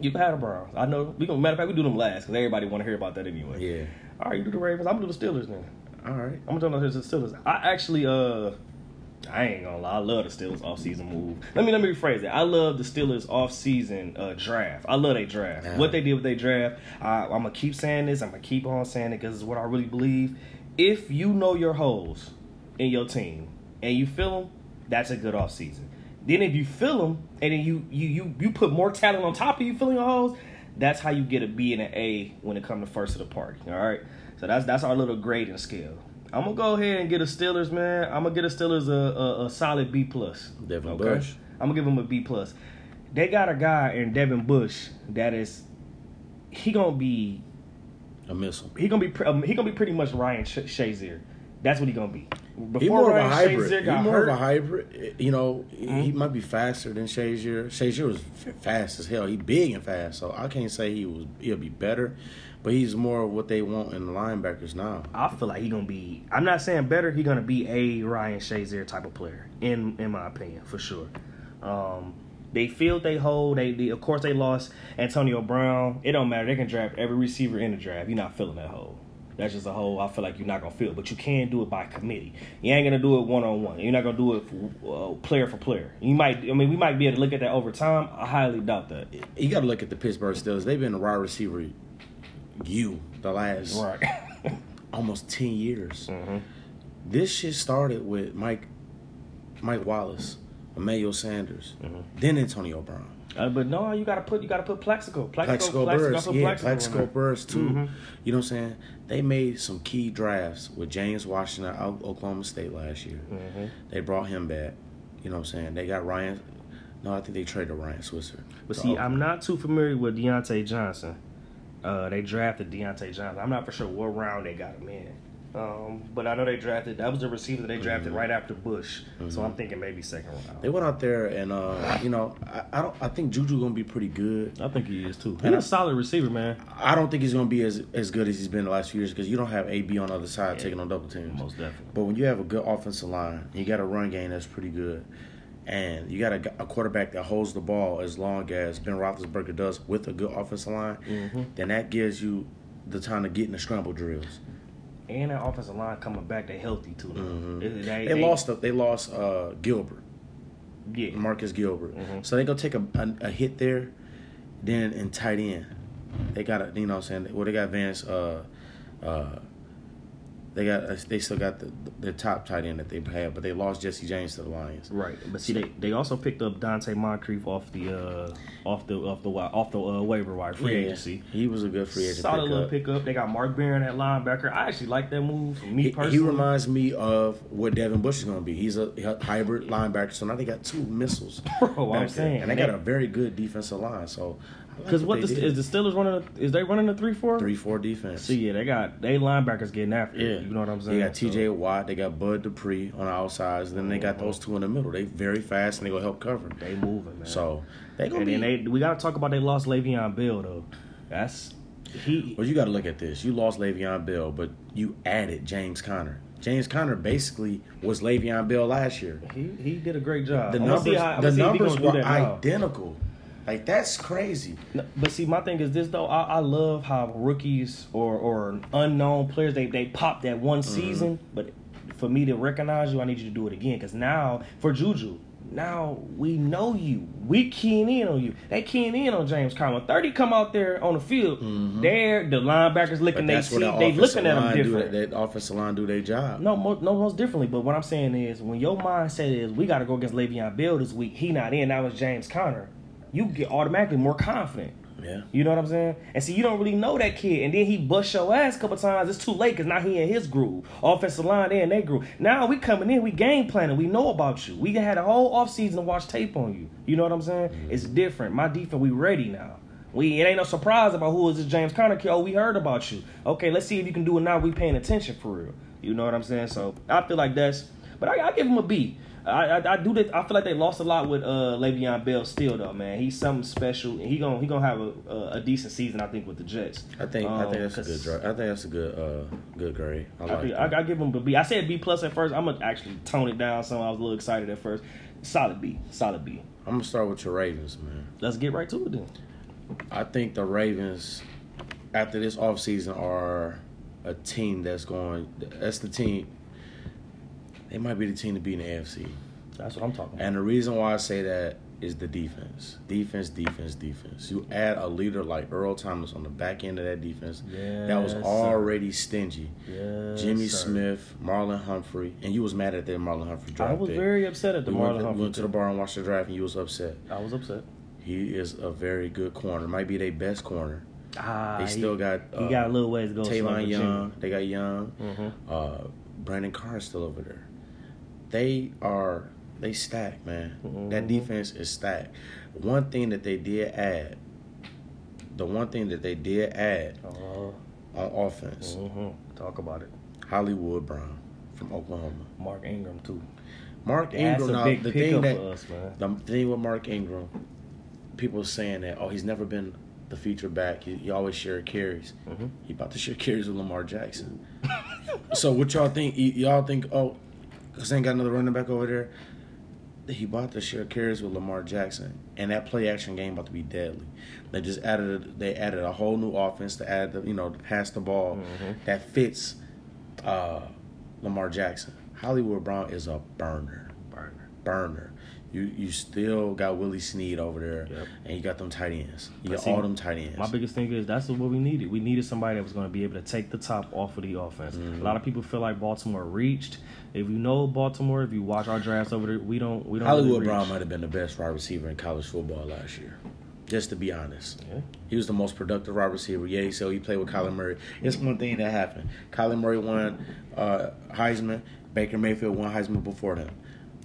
You can have the Browns. I know. We gonna matter of fact we do them last because everybody want to hear about that anyway. Yeah. All right, you do the Ravens. I'm gonna do the Steelers then. All right. I'm gonna do the Steelers. I actually uh. I ain't gonna lie. I love the Steelers off-season move. Let me let me rephrase it. I love the Steelers off-season uh, draft. I love their draft. What they did with their draft. I, I'm gonna keep saying this. I'm gonna keep on saying it because it's what I really believe. If you know your holes in your team and you feel them, that's a good off-season. Then if you feel them and then you you you you put more talent on top of you filling your holes, that's how you get a B and an A when it comes to first of the party. All right. So that's that's our little grading scale. I'm gonna go ahead and get a Steelers, man. I'm gonna get a Steelers a, a, a solid B plus. Devin Bush. I'm gonna give him a B plus. They got a guy in Devin Bush that is he gonna be A missile. he gonna be um, he gonna be pretty much Ryan Sh- Shazier. That's what he gonna be. Before He's more Ryan of a hybrid. He's more hurt, of a hybrid. You know, he Mhm. might be faster than Shazier. Shazier was fast as hell. He big and fast, so I can't say he was. He'll be better, but he's more of what they want in the linebackers now. I feel like he gonna be. I'm not saying better. He gonna be a Ryan Shazier type of player, in in my opinion, for sure. Um, they filled they hole. They, they of course they lost Antonio Brown. It don't matter. They can draft every receiver in the draft. You're not filling that hole. That's just a hole I feel like you're not gonna fill. But you can do it by committee. You ain't gonna do it one on one. You're not gonna do it for, uh, player for player. You might. I mean, we might be able to look at that over time. I highly doubt that. You got to look at the Pittsburgh Steelers. They've been a wide receiver, you the last Right. [LAUGHS] almost ten years. hmm This shit started with Mike, Mike Wallace, Emmanuel Sanders, Mhm. then Antonio Brown. Uh, but no, you gotta put you gotta put Plexico. Plexico, Plaxico Plexico, yeah, Plexico there. Plaxico Burress too. Mhm. You know what I'm saying? They made some key drafts with James Washington out of Oklahoma State last year. Mhm. They brought him back. You know what I'm saying? They got Ryan. No, I think they traded Ryan Switzer. But see, Oakland. I'm not too familiar with Diontae Johnson. Uh, they drafted Diontae Johnson. I'm not for sure what round they got him in. Um, but I know they drafted. That was the receiver that they drafted Mhm. right after Bush. So Mhm. I'm thinking maybe second round. They went out there and uh, you know I, I don't I think Juju gonna be pretty good. I think he is too. And He's a solid receiver, man. I don't think he's gonna be as as good as he's been the last few years because you don't have AB on the other side Yeah. taking on double teams. Most definitely. But when you have a good offensive line, you got a run game that's pretty good, and you got a, a quarterback that holds the ball as long as Ben Roethlisberger does with a good offensive line, Mhm. then that gives you the time to get in the scramble drills. And that offensive line coming back, they're healthy too. Mhm. They, They, they- lost. They lost uh, Gilbert, Yeah. Marcus Gilbert. Mhm. So they go take a, a, a hit there, then in tight end, they got a, you know what I'm saying. Well, they got Vance. Uh, uh, they got uh, they still got the the top tight end that they had, but they lost Jesse James to the Lions. Right, but see, they, they also picked up Donte Moncrief off the uh, off the off the off the uh, waiver wire free Yeah, agency. He was a good free agent. Solid little pickup. They got Mark Barron at linebacker. I actually like that move. Me He, personally, he reminds me of what Devin Bush is going to be. He's a hybrid linebacker, so now they got two missiles. [LAUGHS] Bro, I'm there. saying, and they man. got a very good defensive line. So Because what they the, is the Steelers running? A, is they running a three four? three four defense. See, yeah, they got they linebackers getting after. Yeah, it. you know what I'm saying. They got T.J. So, Watt. They got Bud Dupree on the outsides. Then they got those two in the middle. They very fast and they gonna help cover. they moving, man. So they gonna and be. then they we got to talk about they lost Le'Veon Bell though. That's he. Well, you got to look at this. You lost Le'Veon Bell, but you added James Conner. James Conner basically was Le'Veon Bell last year. He he did a great job. The I'm gonna see numbers, how- the see numbers were do now. identical. Like that's crazy. No, But see, my thing is this though. I, I love how rookies or or unknown players they they pop that one Mm-hmm. season, but for me to recognize you, I need you to do it again. Because now for Juju, now we know you. We keying in on you. They keying in on James Conner. Thirty come out there on the field. There, the linebackers Mm-hmm. Looking. They see the they looking at them line do different. that, that offensive line do their job. No, mo- no, most differently. But what I'm saying is, when your mindset is we got to go against Le'Veon Bell this week, he not in. That was James Conner. You get automatically more confident. Yeah. You know what I'm saying? And see, you don't really know that kid, and then he bust your ass a couple times. It's too late because now he in his groove. Offensive line, they in their groove. Now we coming in, we game planning. We know about you. We had a whole offseason to watch tape on you. You know what I'm saying? Mm-hmm. It's different. My defense, we ready now. We it ain't no surprise about who is this James Conner kid. Oh, we heard about you. Okay, let's see if you can do it now. We paying attention for real. You know what I'm saying? So I feel like that's. But I, I give him a B. I, I, I do that. I feel like they lost a lot with uh Le'Veon Bell still though, man. He's something special. and He gonna he gonna have a, a, a decent season, I think, with the Jets. I think I think Um, that's a good dra- I think that's a good uh good grade. I I, think- I, I give him a B. I said B plus at first. I'm gonna actually tone it down. So I was a little excited at first. Solid B. Solid B. I'm gonna start with your Ravens, man. Let's get right to it then. I think the Ravens after this offseason are a team that's going that's the team they might be the team to beat in the AFC. That's what I'm talking about. And the reason why I say that is the defense. Defense, defense, defense. You add a leader like Earl Thomas on the back end of that defense that was Yes, sir. already stingy. Yes, Jimmy sir. Smith, Marlon Humphrey, and you was mad at that Marlon Humphrey draft I was pick. very upset at the you Marlon went, Humphrey. went to the bar and watched the draft, and you was upset. I was upset. He is a very good corner. Might be their best corner. Ah, They he- still got He uh, got a little ways to go. Tavon with Young. They got Young. Jimmy. Mhm. Uh, Brandon Carr is still over there. They are they stacked, man. That Mhm. defense is stacked. One thing that they did add, the one thing that they did add Uh, on offense, mhm. Talk about it. Hollywood Brown from Oklahoma. Mark Ingram too. Mark That's Ingram. a Now, big the thing that for us, man. the thing with Mark Ingram, people saying that oh he's never been the feature back. He, he always shared carries. Mhm. He about to share carries with Lamar Jackson. [LAUGHS] so what y'all think? y- Y'all think oh, cause they ain't got another running back over there. He bought the share carries with Lamar Jackson, and that play action game about to be deadly. They just added a, they added a whole new offense to add the you know to pass the ball Mhm. that fits uh, Lamar Jackson. Hollywood Brown is a burner Burner. burner. You you still got Willie Snead over there, Yep. and you got them tight ends. You got see, all them tight ends. My biggest thing is that's what we needed. We needed somebody that was going to be able to take the top off of the offense. Mm-hmm. A lot of people feel like Baltimore reached. If you know Baltimore, if you watch our drafts over there, we don't. We don't. Hollywood really Brown might have been the best wide receiver in college football last year. Just to be honest, Yeah. he was the most productive wide receiver. Yeah, so he played with Kyler Murray. It's one thing that happened. Kyler Murray won uh, Heisman. Baker Mayfield won Heisman before them.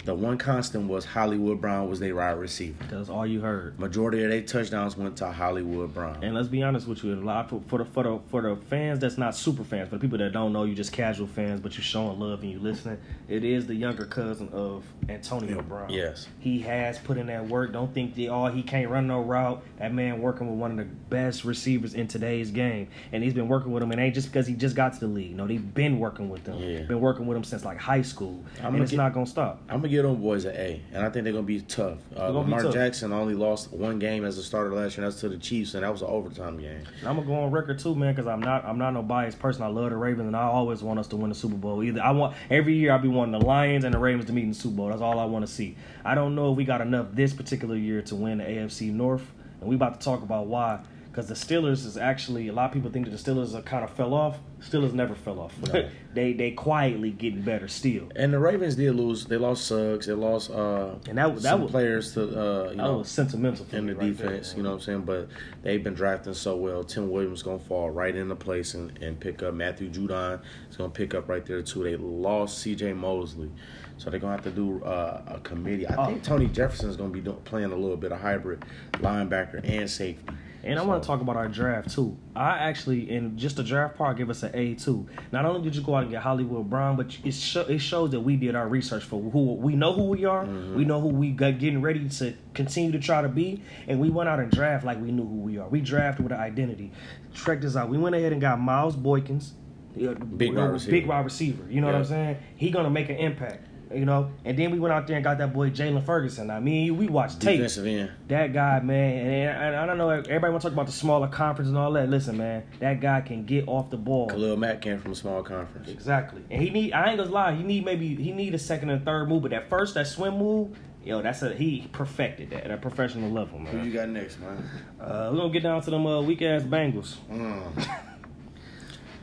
The one constant was Hollywood Brown was their wide receiver. That's all you heard. Majority of their touchdowns went to Hollywood Brown. And let's be honest with you, a lot for, for the for the for the fans that's not super fans, for the people that don't know, you just casual fans, but you're showing love and you listening. It is the younger cousin of Antonio Brown. Yes. he has put in that work. Don't think that oh he can't run no route. That man working with one of the best receivers in today's game, and he's been working with him. And ain't just because he just got to the league. No, they've been working with them. Yeah. Been working with him since like high school, I'm and it's get- not gonna stop. I'm gonna give them boys an A, and I think they're gonna be tough. Uh, gonna be Lamar tough. Jackson only lost one game as a starter last year, and that's to the Chiefs, and that was an overtime game. And I'm gonna go on record too, man, because I'm not I'm not no biased person. I love the Ravens, and I always want us to win the Super Bowl. Either I want every year I'll be wanting the Lions and the Ravens to meet in the Super Bowl. That's all I want to see. I don't know if we got enough this particular year to win the AFC North, and we about to talk about why. Because the Steelers is actually a lot of people think that the Steelers are kind of fell off. Steelers never fell off. No. [LAUGHS] they they quietly getting better still. And the Ravens did lose. They lost Suggs. They lost uh, And that- that some was- players to uh, you That know was sentimental in the right defense. man. you know what I'm saying? But they've been drafting so well. Tim Williams gonna fall right into place and, and pick up. Matthew Judon is gonna pick up right there too. They lost C.J. Mosley, so they're gonna have to do uh, a committee. I Oh. think Tony Jefferson is gonna be doing, playing a little bit of hybrid linebacker and safety. And I want to talk about our draft too. I actually, in just the draft part, give us an A too. Not only did you go out and get Hollywood Brown, but it, it shows that we did our research for who we know who we are. We know who we got getting ready to continue to try to be, and we went out and draft like we knew who we are. We drafted with an identity. Check this out. We went ahead and got Miles Boykins, uh, Big wide receiver. big wide receiver. You know what I'm saying? He gonna make an impact. You know, and then we went out there and got that boy Jaylon Ferguson. I mean, we watched tape. Defensive end. That guy, man, and, and I don't know. Everybody want to talk about the smaller conference and all that. Listen, man, that guy can get off the ball. Khalil Mack came from a small conference. Exactly, and he need. I ain't gonna lie. He need maybe he need a second and third move, but that first that swim move, yo, that's a he perfected that at a professional level, man. Who you got next, man? Uh, we're gonna get down to them uh, weak ass Bengals. Mm.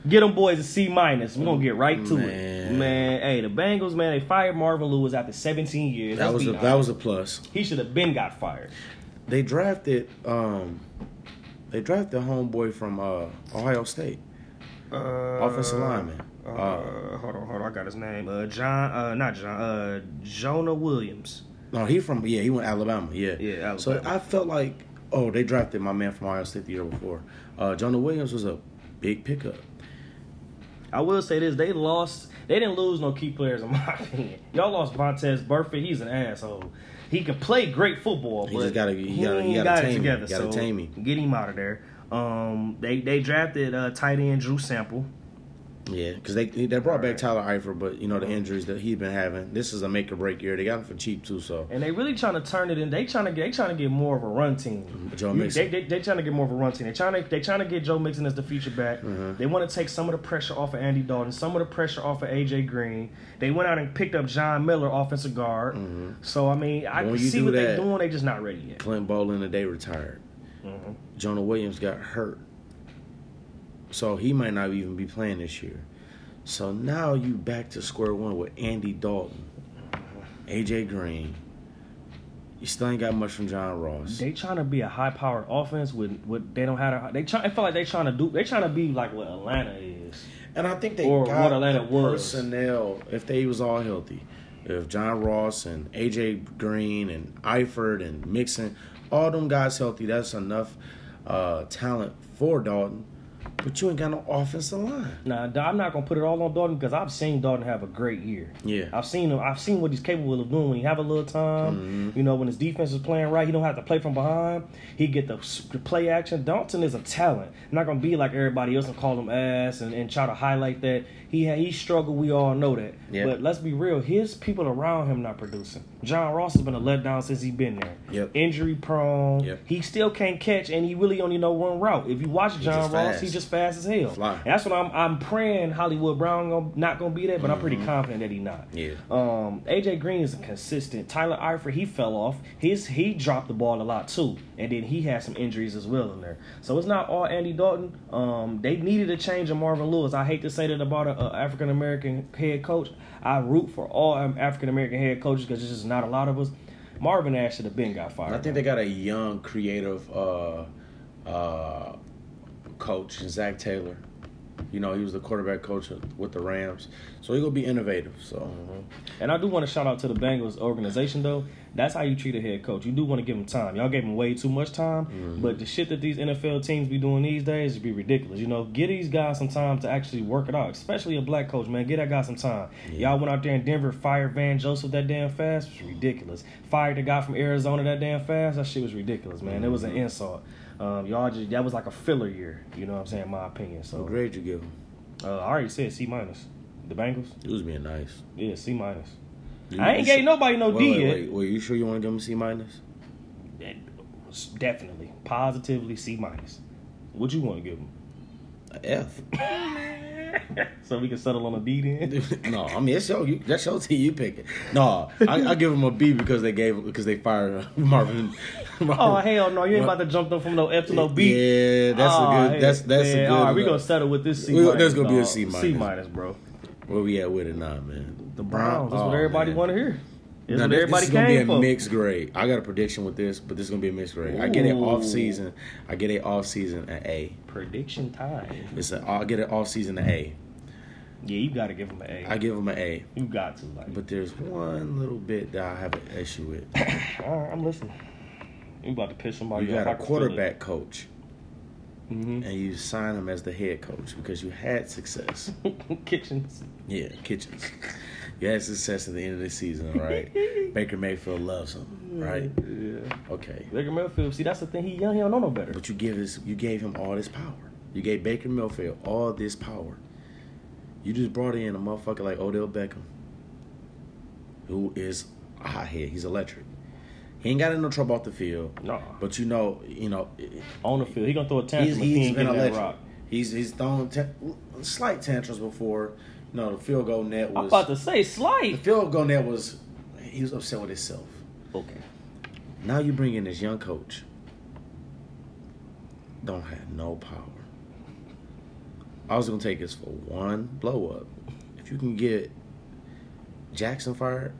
Get them boys a C minus. We're gonna get right to it, Man. man. Hey, the Bengals, man, they fired Marvin Lewis after 17 years. That Let's was a, honest. that was a plus. he should have been got fired. They drafted um They drafted a homeboy from uh, Ohio State, Uh, offensive lineman. Uh, Uh, hold on, hold on. I got his name. Uh, John. Uh, not John. Uh, Jonah Williams. no, he from yeah, he went Alabama. Yeah, Yeah, So I felt like, oh, they drafted my man from Ohio State the year before. Uh, Jonah Williams was a big pickup. I will say this: they lost. They didn't lose no key players, in [LAUGHS] my opinion. Y'all lost Vontaze Burfict. He's an asshole. He can play great football, He but just gotta- he he gotta- he gotta got it together. Gotta so tame him. get him out of there. Um, they they drafted uh, tight end Drew Sample. Yeah, because they they brought back Tyler Eifert, but you know the injuries that he's been having. This is a make or break year. They got him for cheap too, so And they really trying to turn it in. They trying to get. They trying to get more of a run team. Joe You- Mixon. They, they, they trying to get more of a run team. They trying to they trying to get Joe Mixon as the feature back. Mm-hmm. They want to take some of the pressure off of Andy Dalton, some of the pressure off of AJ Green. They went out and picked up John Miller, offensive guard. So I mean, I When can Mm-hmm. see what they're doing. They just not ready yet. Clint Boling the day retired. Mm-hmm. Jonah Williams got hurt, so he might not even be playing this year. So now you back to square one with Andy Dalton, AJ Green. You still ain't got much from John Ross. They trying to be a high powered offense with what they don't have. To, they try. I feel like they trying to do. They trying to be like what Atlanta is. And I think they Or got what Atlanta the was. personnel if they was all healthy. If John Ross and AJ Green and Eifert and Mixon, all them guys healthy, that's enough uh, talent for Dalton. But you ain't got no offensive line. Nah, I'm not gonna put it all on Dalton because I've seen Dalton have a great year. Yeah. I've seen him. I've seen what he's capable of doing when he have a little time. Mm-hmm. You know, when his defense is playing right, he don't have to play from behind. He get the, the play action. Dalton is a talent. not gonna be like everybody else and call him ass and, and try to highlight that. He ha- he struggled. We all know that. Yeah. But let's be real. His people around him not producing. John Ross has been a letdown since he been there. Yep. Injury prone. Yep. He still can't catch, and he really only know one route. If you watch John just Ross, fast. he's just fast as hell. Fly. And that's what I'm. I'm praying Hollywood Brown gonna, not gonna be there, but I'm pretty confident that he not. Yeah. Um, AJ Green is consistent. Tyler Eifert, he fell off. His he dropped the ball a lot too, and then he had some injuries as well in there. So it's not all Andy Dalton. Um, they needed a change of Marvin Lewis. I hate to say that about an African American head coach. I root for all African American head coaches because there's just not a lot of us. Marvin Ash should have been got fired. I think they got a young, creative uh, uh, coach, Zac Taylor. You know, he was the quarterback coach with the Rams, so he gonna be innovative. So And I do want to shout out to the Bengals organization though. That's how you treat a head coach. You do want to give him time. Y'all gave him way too much time, Mm-hmm. but the shit that these NFL teams be doing these days would be ridiculous. You know, give these guys some time to actually work it out. Especially a black coach, man. Get that guy some time. Y'all went out there in Denver, fired Vance Joseph that damn fast. It was ridiculous. Fired the guy from Arizona that damn fast. That shit was ridiculous, man. It was Mm-hmm. an insult. Um, y'all just that was like a filler year. You know what I'm saying? My opinion. So what grade you give them? uh, I already said C minus. The Bengals, He was being nice. yeah, C minus. You- I ain't you gave nobody no Wait, D wait, yet. wait, wait. You sure you want to give him C minus? Definitely, positively C minus. What you want to give him? A F. [LAUGHS] So we can settle on a D then. [LAUGHS] no, I mean it's your you, that's your team. You pick it. No, I, I give him a B because they gave because they fired Marvin. Uh, [LAUGHS] Marvin. oh hell no, you ain't about to jump them from no F to no B. Yeah, that's Aw, a oh, good. hell, That's that's man. a good. All right, we gonna uh, settle with this C We- minus. there's gonna be a C dog. C minus. minus, bro. Where we at with it now, man? The Browns. That's Oh, what everybody want to hear. That's Now, this, everybody this is gonna be a for. mixed grade. I got a prediction with this, but this is gonna be a mixed grade. I get it off season. I get it off season an A. Prediction time. It's a, I get it off season an A. Yeah, you got to give him an A. I give them an A. you got to like. But there's one little bit that I have an issue with. [COUGHS] All right, I'm listening. You about to piss somebody You got a can feel it. quarterback coach, Mhm. and you sign him as the head coach because you had success. [LAUGHS] Kitchens. Yeah, Kitchens. You had success at the end of the season, right? [LAUGHS] Baker Mayfield loves him, right? Yeah. Okay. Baker Mayfield. See, that's the thing. He young. He don't know no better. But you give this, you gave him all this power. You gave Baker Mayfield all this power. You just brought in a motherfucker like Odell Beckham, who is a hothead. He's electric. He ain't got in no trouble off the field. Nah. But you know, you know, On the field, he gonna throw a he's, tantrum if he he's ain't been electric. rock. He's he's thrown ta- slight tantrums before. You know, the field goal net I'm was about to say slight. the slight. field goal net was he was upset with himself. Okay. Now you bring in this young coach. Don't have no power. I was gonna take this for one blow up. If you can get Jackson fired,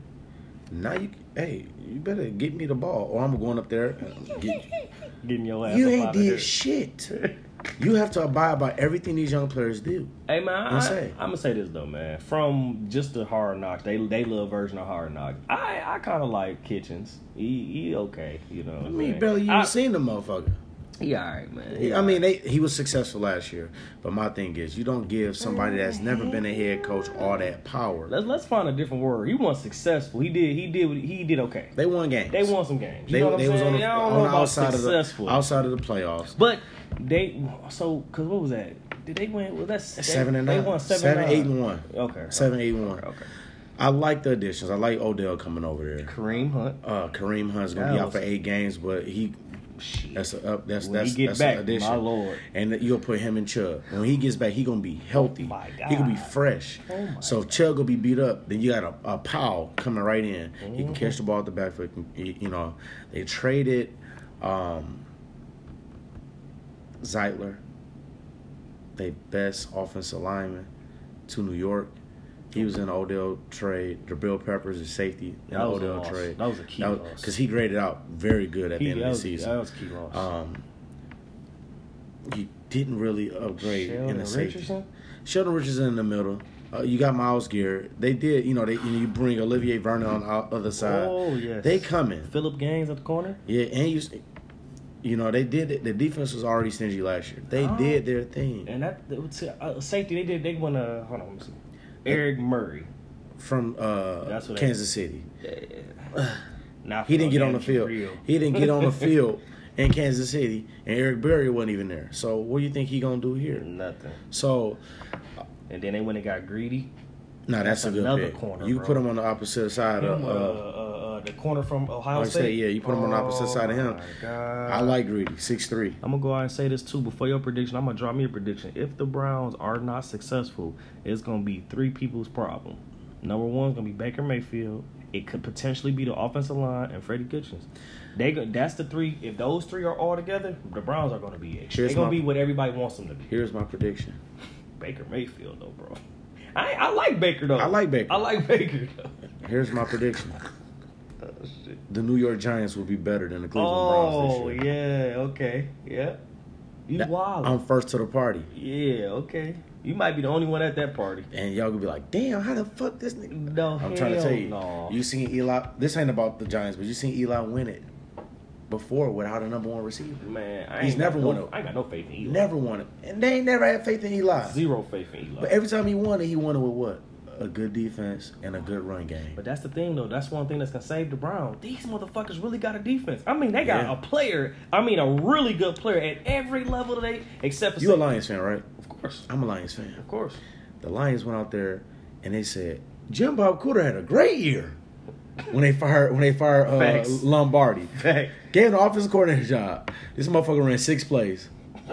now you hey, you better get me the ball, or I'm going up there. And get, Getting your ass you ain't did shit. [LAUGHS] You have to abide by everything these young players do. Hey man, I, that? I'm gonna say this though, man. From just the hard knocks, they they love version of hard knocks. I I kind of like Kitchens. He he okay, you know. I mean, barely you even seen the motherfucker. He alright, man. He- I mean, they, he was successful last year, but my thing is, you don't give somebody that's never been a head coach all that power. let's let's find a different word. He wasn't successful. He did he did he did okay. They won games. They won some games. You They, know what they I'm was saying? on the, I don't on know the about outside successful. of the outside of the playoffs. But they so because what was that? Did they win? Well, that's Seven and nine. they nine. won seven, Seven, nine. eight, and one. Okay, Seven, eight, and one. Okay. I like the additions. I like Odell coming over there. Kareem Hunt. Uh, Kareem Hunt's gonna That be out was- for eight games, but he Shit. that's a up. That's When that's he get that's back, an addition. my lord. And you'll put him in Chubb. When he gets back, he gonna be healthy. Oh my He gonna be fresh. Oh my so if Chubb gonna be beat up, then you got a, a Powell coming right in. He Mm-hmm. can catch the ball at the backfield. You you know, they traded um, Zeitler, they best offensive lineman, to New York. He was in the Odell trade. Jabrill Peppers is safety in the That was Odell loss. trade. That was a key loss. because he graded out very good at He- the end of the was, season. That was a key loss. Um, you didn't really upgrade in the safety. Richardson? Sheldon Richardson in the middle. Uh, you got Myles Garrett. They did, you know, they you, know, you bring Olivier Vernon on the other side. Oh yes. They coming. Philip Gaines at the corner. Yeah, and you, you know, they did. it- The defense was already stingy last year. They Oh. did their thing And that, that was, uh, safety they did they won a hold on let me see. Eric Murray. from uh, Kansas City. [SIGHS] Now He didn't get on the field. He didn't get on the field in Kansas City, and Eric Berry wasn't even there. So what do you think he gonna do here? Nothing. So And then they went and got Greedy. No, that's, That's a good another pick. corner, you bro. put him on the opposite side Him, of. uh, Uh, uh, uh, the corner from Ohio State. State, yeah, you put him on the opposite side of him. I like Greedy, six three. I'm gonna go out and say this too before your prediction. I'm gonna drop me a prediction. If the Browns are not successful, it's gonna be three people's problem. Number one's gonna be Baker Mayfield. It could potentially be the offensive line and Freddie Kitchens. They go, that's the three. If those three are all together, the Browns are gonna be. Here's They're gonna my- be what everybody wants them to be. Here's my prediction. Baker Mayfield though, bro. I I like Baker though. I like Baker. I like Baker though. Here's my prediction. [LAUGHS] Oh. The New York Giants will be better than the Cleveland Browns Oh this year. yeah, okay, yeah. You That- wild. I'm first to the party, yeah, okay. You might be the only one at that party. and y'all gonna be like, "Damn, how the fuck this nigga?" No, I'm trying to tell you. No. You seen Eli? This ain't about the Giants, but you seen Eli win it before without a number one receiver. man, I He's never won no, it. I ain't got no faith in Eli. Never won it, and they ain't never had faith in Eli. zero faith in Eli. But every time he won it, he won it with what? A good defense and a good run game. But that's the thing, though. That's one thing that's gonna save the Browns. These motherfuckers really got a defense. I mean, they got Yeah. a player. I mean, a really good player at every level today, except for You a. Lions fan, right? Of course, I'm a Lions fan. of course. The Lions went out there and they said Jim Bob Cooter had a great year when they fired when they fired uh, Facts. Lombardi. Fact. Gave the offensive coordinator job. This motherfucker ran six plays. [LAUGHS]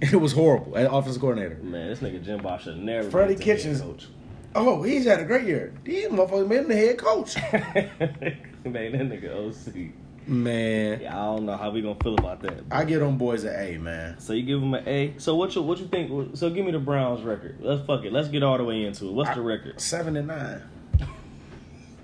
it was horrible at offensive coordinator. Man, this nigga Jim Bob should never. Freddie Kitchens- coach. Oh, he's had a great year. These motherfuckers made him the head coach. [LAUGHS] Man, that nigga OC. Man, Yeah, I don't know how we gonna feel about that. I give them boys an A, man. So you give them an A. So what you what you think? So give me the Browns record. Let's fuck it. Let's get all the way into it. What's the record? Seven and nine.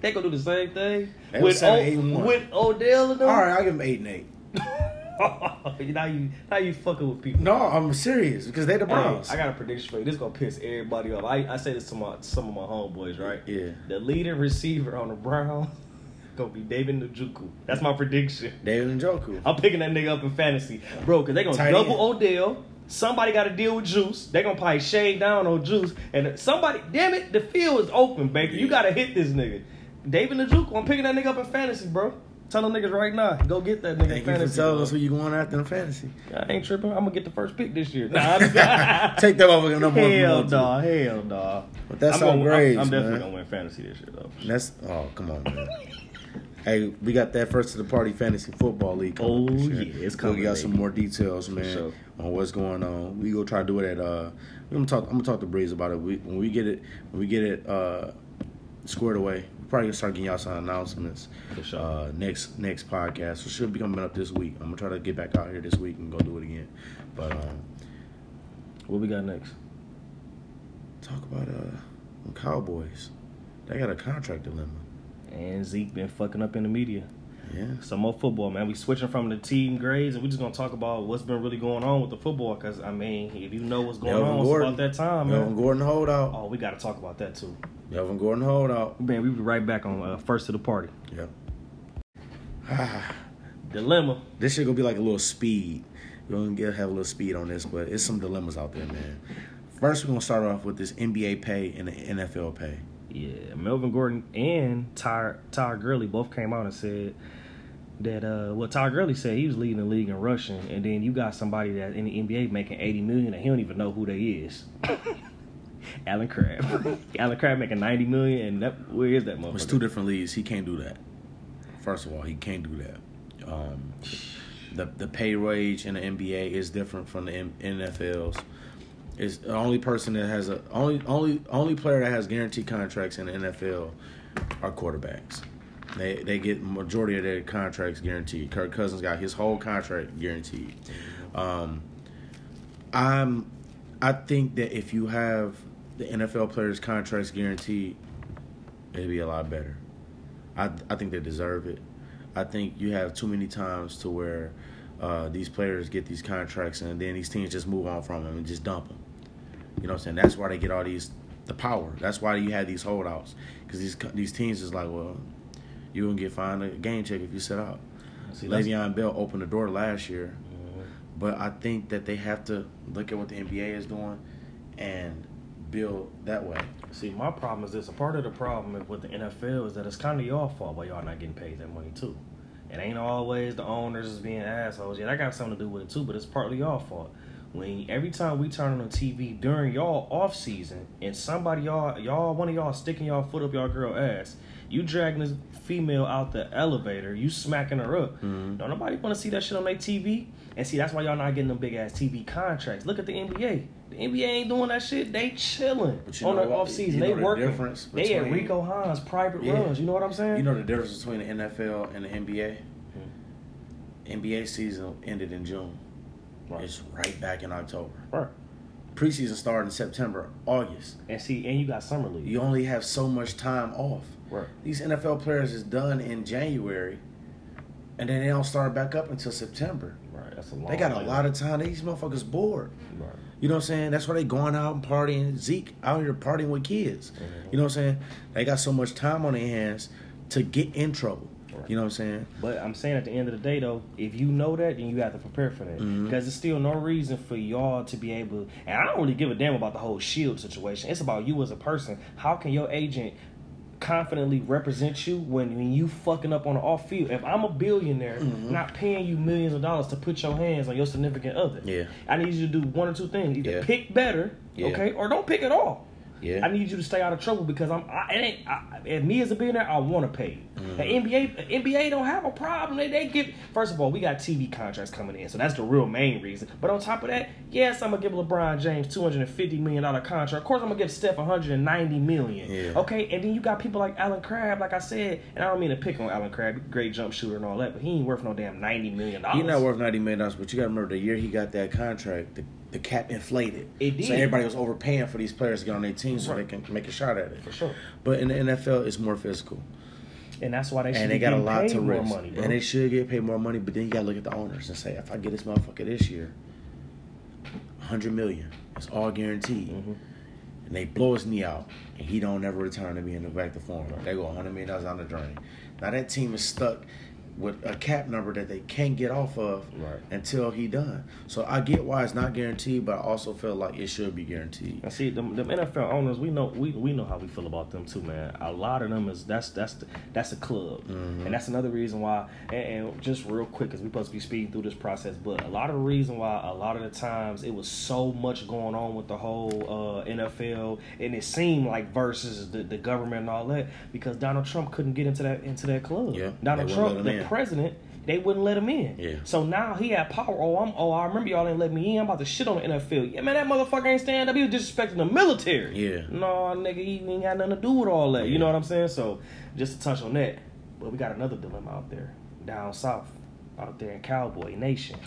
They gonna do the same thing They with seven, o- eight, and one. with Odell and them. All right, I'll give them eight and eight. [LAUGHS] now you now you fucking with people. No, I'm serious because they the Hey, Browns. I got a prediction for you. This gonna piss everybody off. I, I say this to my some of my homeboys, right? Yeah. The leading receiver on the Browns [LAUGHS] gonna be David Njoku. That's my prediction. David Njoku. I'm picking that nigga up in fantasy, bro, because they gonna Tight double end. Odell. Somebody got to deal with Juice. They gonna probably shade down on Juice, and somebody, damn it, the field is open, Baker. You gotta hit this nigga. David Njoku, I'm picking that nigga up in fantasy, bro. Tell them niggas right now, go get that nigga in Thank you for fantasy. telling bro. us who you going after in fantasy. I ain't tripping. I'm gonna get the first pick this year. [LAUGHS] Nah, [LAUGHS] Take that motherfucker number one. Hell one, no, hell no. But that's I'm our gonna- grades, I'm, I'm definitely man. gonna win fantasy this year though. That's oh come on, man. hey, we got that first to the party fantasy football league. coming Oh, yeah, it's So coming, We got some more details, man, sure. on what's going on. We go try to do it at. uh I'm gonna talk. I'm gonna talk to Breeze about it. We, when we get it, when we get it uh squared away, probably gonna start getting y'all some announcements. For sure. Uh, next next podcast, so should be coming up this week. I'm gonna try to get back out here this week and go do it again. But um, What we got next? talk about uh the Cowboys. They got a contract dilemma. And Zeke been fucking up in the media. Yeah. Some more football, man. We switching from the team grades, and we just gonna talk about what's been really going on with the football. Cause I mean, if you know what's going Melvin on, Gordon. it's about that time, Melvin man. Gordon holdout. Oh, we gotta talk about that too. Melvin Gordon holdout. Man, we be right back on uh, first to the party. Yeah. [SIGHS] Dilemma. This shit gonna be like a little speed. We're gonna get have a little speed on this, but it's some dilemmas out there, man. First, we're gonna start off with this NBA pay and the NFL pay. Yeah, Melvin Gordon and Ty Ty Gurley both came out and said that uh well Ty Gurley said he was leading the league in rushing, and then you got somebody that in the NBA making eighty million and he don't even know who they is. [LAUGHS] Allen Crabbe. [LAUGHS] Allen Crabbe making ninety million and that where is that motherfucker? It's two different leagues. He can't do that. First of all, he can't do that. Um, the the pay wage in the NBA is different from the M- NFL's. Is the only person that has a only only only player that has guaranteed contracts in the NFL are quarterbacks. They they get majority of their contracts guaranteed. Kirk Cousins got his whole contract guaranteed. Um, I'm I think that if you have the NFL players' contracts guaranteed, it'd be a lot better. I I think they deserve it. I think you have too many times to where uh, these players get these contracts and then these teams just move on from them and just dump them. You know what I'm saying? That's why they get all these the power. That's why you have these holdouts because these these teams is like, well, you gonna get fined a game check if you sit out. See, Le'Veon Bell opened the door last year, Mhm. but I think that they have to look at what the NBA is doing and build that way. See, my problem is this. A part of the problem with the NFL is that it's kind of your fault why y'all not getting paid that money too. It ain't always the owners is being assholes. Yeah, that got something to do with it too, but it's partly y'all fault. When every time we turn on the TV during y'all off season and somebody y'all y'all one of y'all sticking y'all foot up y'all girl ass, you dragging this female out the elevator, you smacking her up. Mhm. Don't nobody want to see that shit on their TV. And see, that's why y'all not getting them big ass TV contracts. Look at the NBA. The NBA ain't doing that shit. They chilling on their off season. They the working. difference They at Rico Hines private Yeah. runs. You know what I'm saying? You know the difference between the NFL and the NBA? Hmm. NBA season ended in June. Right. It's right back in October. Right. Preseason started in September, August. And see, and you got summer league. You only have so much time off. Right. These NFL players is done in January, and then they don't start back up until September. Right. That's a long. They got a lot of time. These motherfuckers bored. Right. You know what I'm saying? That's why they going out and partying. Zeke out here partying with kids. Mhm. You know what I'm saying? They got so much time on their hands to get in trouble. Right. You know what I'm saying? But I'm saying at the end of the day, though, if you know that, then you have to prepare for that. Mhm. Because there's still no reason for y'all to be able. And I don't really give a damn about the whole shield situation. It's about you as a person. How can your agent confidently represent you when, when you fucking up on the off field? If I'm a billionaire, Mhm. not paying you millions of dollars to put your hands on your significant other, Yeah. I need you to do one or two things: either Yeah. pick better, Yeah. okay, or don't pick at all. Yeah. I need you to stay out of trouble because I'm. I, it ain't. I, if me as a billionaire, I want to pay. Mm-hmm. The NBA, NBA don't have a problem. They they give. First of all, we got TV contracts coming in, so that's the real main reason. But on top of that, yes, I'm gonna give LeBron James 250 million dollar contract. Of course, I'm gonna give Steph 190 million. Yeah. Okay, and then you got people like Allen Crabbe, like I said, and I don't mean to pick on Allen Crabbe, great jump shooter and all that, but he ain't worth no damn 90 million dollars. He's not worth ninety million dollars, but you got to remember the year he got that contract, the, the cap inflated. It did. So everybody was overpaying for these players to get on their team so Right. they can make a shot at it. for sure, But in the NFL, it's more physical, and that's why they should and they got a lot paid to more risk, money, and they should get paid more money. But then you got to look at the owners and say, if I get this motherfucker this year, hundred million, it's all guaranteed. Mhm. And they blow his knee out, and he don't ever return to being back to form. They go hundred million dollars down the drain. Now that team is stuck with a cap number that they can't get off of Right. until he done. So I get why it's not guaranteed, but I also feel like it should be guaranteed. I see, them, them NFL owners, we know we, we know how we feel about them too, man. A lot of them is that's that's the, that's a club, Mhm. and that's another reason why. And, and just real quick, because we supposed to be speeding through this process, but a lot of the reason why a lot of the times it was so much going on with the whole uh, NFL, and it seemed like versus the, the government and all that, because Donald Trump couldn't get into that into that club. Yeah, Donald Trump, let him the in. president. They wouldn't let him in. Yeah. So now he had power. Oh, I'm. Oh, I remember y'all didn't let me in. I'm about to shit on the NFL. Yeah, man, that motherfucker ain't stand up. He was disrespecting the military. Yeah. No, nigga, he ain't got nothing to do with all that. You know what I'm saying? So, just to touch on that, but we got another dilemma out there, down south, out there in Cowboy Nation.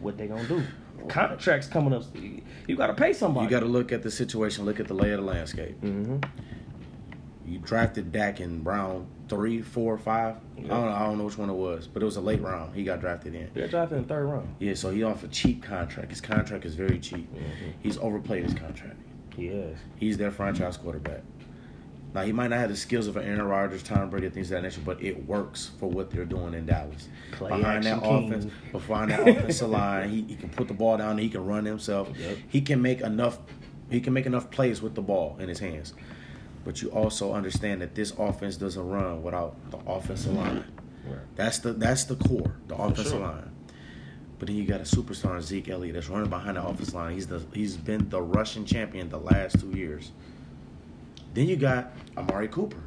What they gonna do? Contracts coming up. You gotta pay somebody. You got to look at the situation, look at the lay of the landscape. Mm-hmm. You drafted Dak and Brown three, four, five. I don't know. I don't know which one it was, but it was a late round. He got drafted in. He got drafted in the third round. Yeah, so he off a cheap contract. His contract is very cheap. Mm-hmm. He's overplayed his contract. He is. He's their franchise quarterback. Now he might not have the skills of an Aaron Rodgers, Tom Brady, things of that nature, but it works for what they're doing in Dallas. Play behind that king. offense, behind that offensive line, he, he can put the ball down. He can run himself. Yep. He can make enough. He can make enough plays with the ball in his hands. But you also understand that this offense doesn't run without the offensive line. Right. That's the that's the core, the offensive sure. line. But then you got a superstar Zeke Elliott that's running behind the offensive line. He's the he's been the Russian champion the last two years. Then you got Amari Cooper.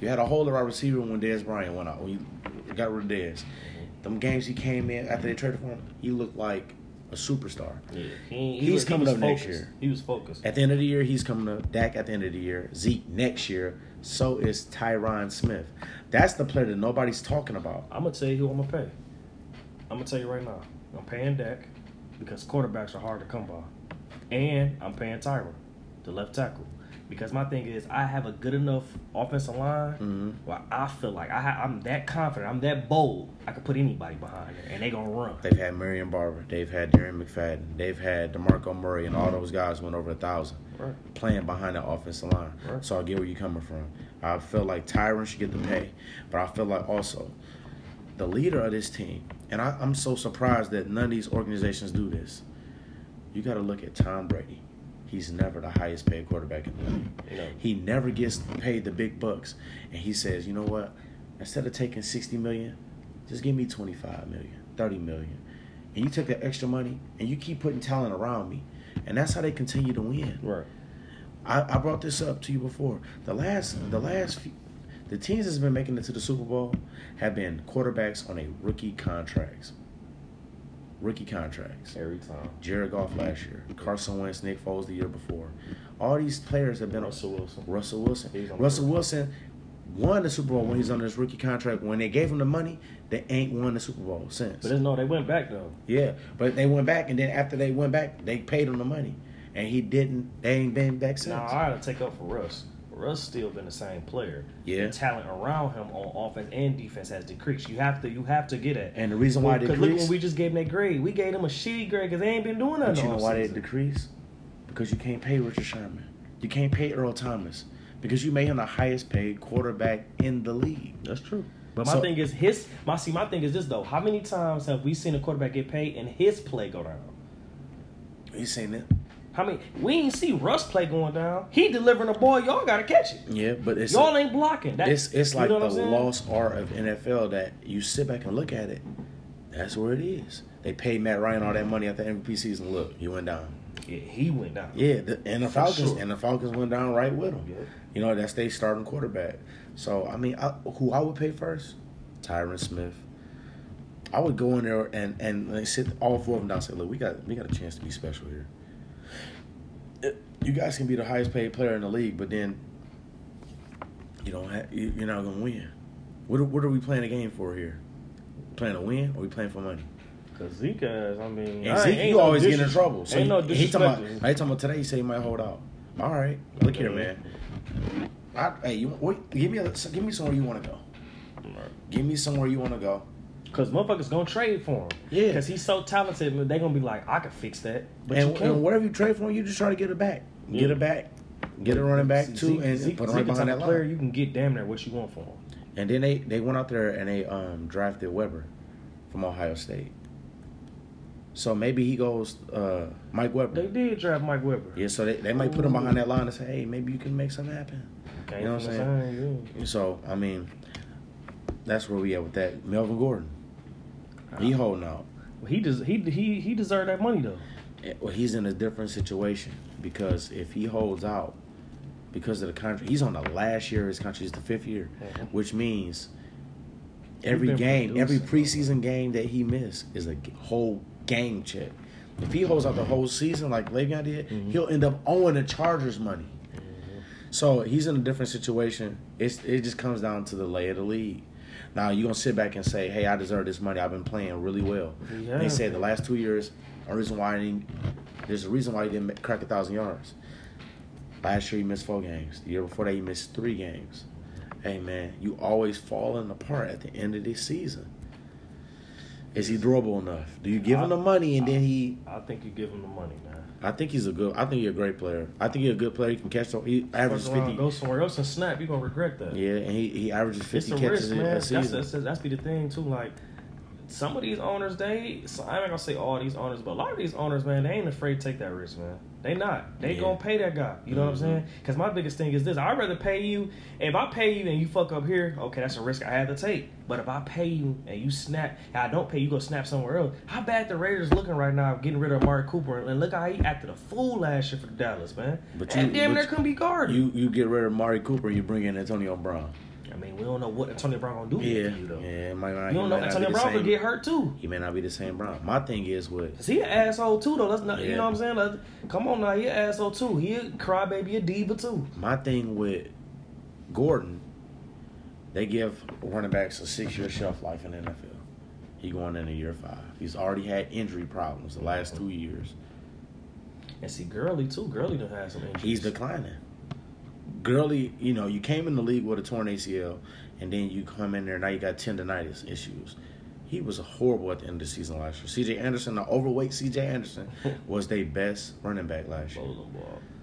You had a hole lot of receiver when Dez Bryant went out. When you got rid of Dez, mm-hmm. them games he came in after they traded for him, he looked like a superstar. Yeah. He, he He's was, coming he up next focused. year. He was focused. At the end of the year, he's coming to Dak at the end of the year. Zeke next year. So is Tyron Smith. That's the player that nobody's talking about. I'm gonna tell you who I'm gonna pay. I'm gonna tell you right now. I'm paying Dak because quarterbacks are hard to come by, and I'm paying Tyron, the left tackle, because my thing is I have a good enough offensive line Mhm. where I feel like I ha- I'm that confident, I'm that bold. I can put anybody behind it, and they gonna run. They've had Marion Barber. They've had Darren McFadden. They've had DeMarco Murray, and all those guys went over a thousand Right. playing behind the offensive line. Right. So I get where you're coming from. I feel like Tyron should get the pay, but I feel like also the leader of this team, and I, I'm so surprised that none of these organizations do this. You got to look at Tom Brady. He's never the highest paid quarterback in the league. No. He never gets paid the big bucks, and he says, "You know what? Instead of taking 60 million, just give me 25 million, 30 million." And you take that extra money and you keep putting talent around me, and that's how they continue to win. Right. I, I brought this up to you before. The last, the last, few, the teams that's been making it to the Super Bowl have been quarterbacks on a rookie contracts. Rookie contracts. Every time. Jared Goff last year, Carson Wentz, Nick Foles the year before. All these players have been Russell Wilson. Russell Wilson. Russell Wilson won the Super Bowl when he's on this rookie contract. When they gave him the money, they ain't won the Super Bowl since. But there's no, they went back though. Yeah, but they went back, and then after they went back, they paid him the money, and he didn't. They ain't been back since. Now I gotta take up for Russ. Russ still been the same player. Yeah. The talent around him on offense and defense has decreased. You have to you have to get it. And the reason why they Because look when we just gave him that grade. We gave him a shitty grade because they ain't been doing nothing. but you know all why they season. decreased? Because you can't pay Richard Sherman, you can't pay Earl Thomas, because you made him the highest paid quarterback in the league. That's true. But my So- thing is his my see my thing is this though. How many times have we seen a quarterback get paid and his play go down? You seen it? How many we ain't see Russ play going down. He delivering the ball, y'all gotta catch it. Yeah, but it's Y'all ain't blocking. That, it's it's like the lost art of NFL that you sit back and look at it. That's where it is. They paid Matt Ryan all that money at the MVP season. Look, he went down. Yeah, he went down. Yeah, the, and the For Falcons sure. and the Falcons went down right with him. Yeah. You know that's they starting quarterback. So I mean, I, who I would pay first? Tyron Smith. I would go in there and and like, sit all four of them down. and Say, look, we got we got a chance to be special here. It- you guys can be the highest paid player in the league, but then you don't have you, you're not gonna win. What are, what are we playing a game for here? Playing to win, or we playing for money? Cause Zeke has, I mean, And Zeke, you no always get in trouble. So ain't no he, talking about, he talking about today. He said he might hold out. All right, look here, man. I, hey, you wait, give me a, give me somewhere you want to go. Give me somewhere you want to go. Cause motherfuckers gonna trade for him. Yeah. Cause he's so talented, man, they gonna be like, I can fix that. But and, you can't. and whatever you trade for him, you just try to get it back. Get it back. Get it running back too, Zeke- and Zeke, put it Zeke right behind that player line. you can get damn near what you want for him. And then they they went out there and they um, drafted Weber from Ohio State. So maybe he goes uh, Mike Weber. They did draft Mike Weber. Yeah, so they, they might put him behind that line and say, hey, maybe you can make something happen. Came You know what I'm saying? same, yeah. So I mean, that's where we at with that. Melvin Gordon, he holding out. Well, he does. He he he deserved that money though. Eh, Well, he's in a different situation because if he holds out because of the contract, he's on the last year of his contract. It's the fifth year, Mhm. which means every game, every preseason game that he missed is a whole game check. If he holds out the whole season like Le'Veon did, Mhm. he'll end up owing the Chargers money. So he's in a different situation. It's it just comes down to the lay of the league. Now you're gonna sit back and say, "Hey, I deserve this money. I've been playing really well." Yeah. They said the last two years, a reason why I didn't, there's a reason why he didn't crack a thousand yards. Last year he missed four games. The year before that he missed three games. hey man, you always falling apart at the end of this season. Is he durable enough? Do you give him the money and then he? I think you give him the money, man. I think he's a good. I think he's a great player. I think he's a good player. He can catch. The, he averages fifty. Go somewhere else and snap. You gonna regret that. Yeah, and he, he averages fifty a catches risk, a- man. a That's, season. that's that's be the thing too. Like some of these owners, they so I'm not gonna say all these owners, but a lot of these owners, man, they ain't afraid to take that risk, man. They not. They Yeah. gonna pay that guy. You know what I'm Mhm. saying? Because my biggest thing is this: I'd rather pay you. If I pay you and you fuck up here, okay, that's a risk I had to take. But if I pay you and you snap, and I don't pay you, go snap somewhere else. How bad the Raiders looking right now, getting rid of Amari Cooper, and look how he acted a fool last year for the Dallas, man. But you- and damn, there couldn't be guarded. You you get rid of Mari Cooper, you bring in Antonio Brown. I mean, we don't know what Antonio Brown gonna do Yeah, you though. yeah. It might not, You don't know Antonio Brown could get hurt too. He may not be the same Brown. My thing is what is he an asshole too though. Let's not, you know what I'm saying? Like, come on now, he an asshole too. He a crybaby, a diva too. my thing with Gordon. They give running backs a six year shelf life in the NFL. He going into year five. He's already had injury problems the last two years. And see, Gurley too. Gurley done had some injuries. He's declining. Gurley, you know, you came in the league with a torn ACL, and then you come in there now you got tendonitis issues. He was horrible at the end of the season last year. C.J. Anderson, the overweight C.J. Anderson, [LAUGHS] was their best running back last year.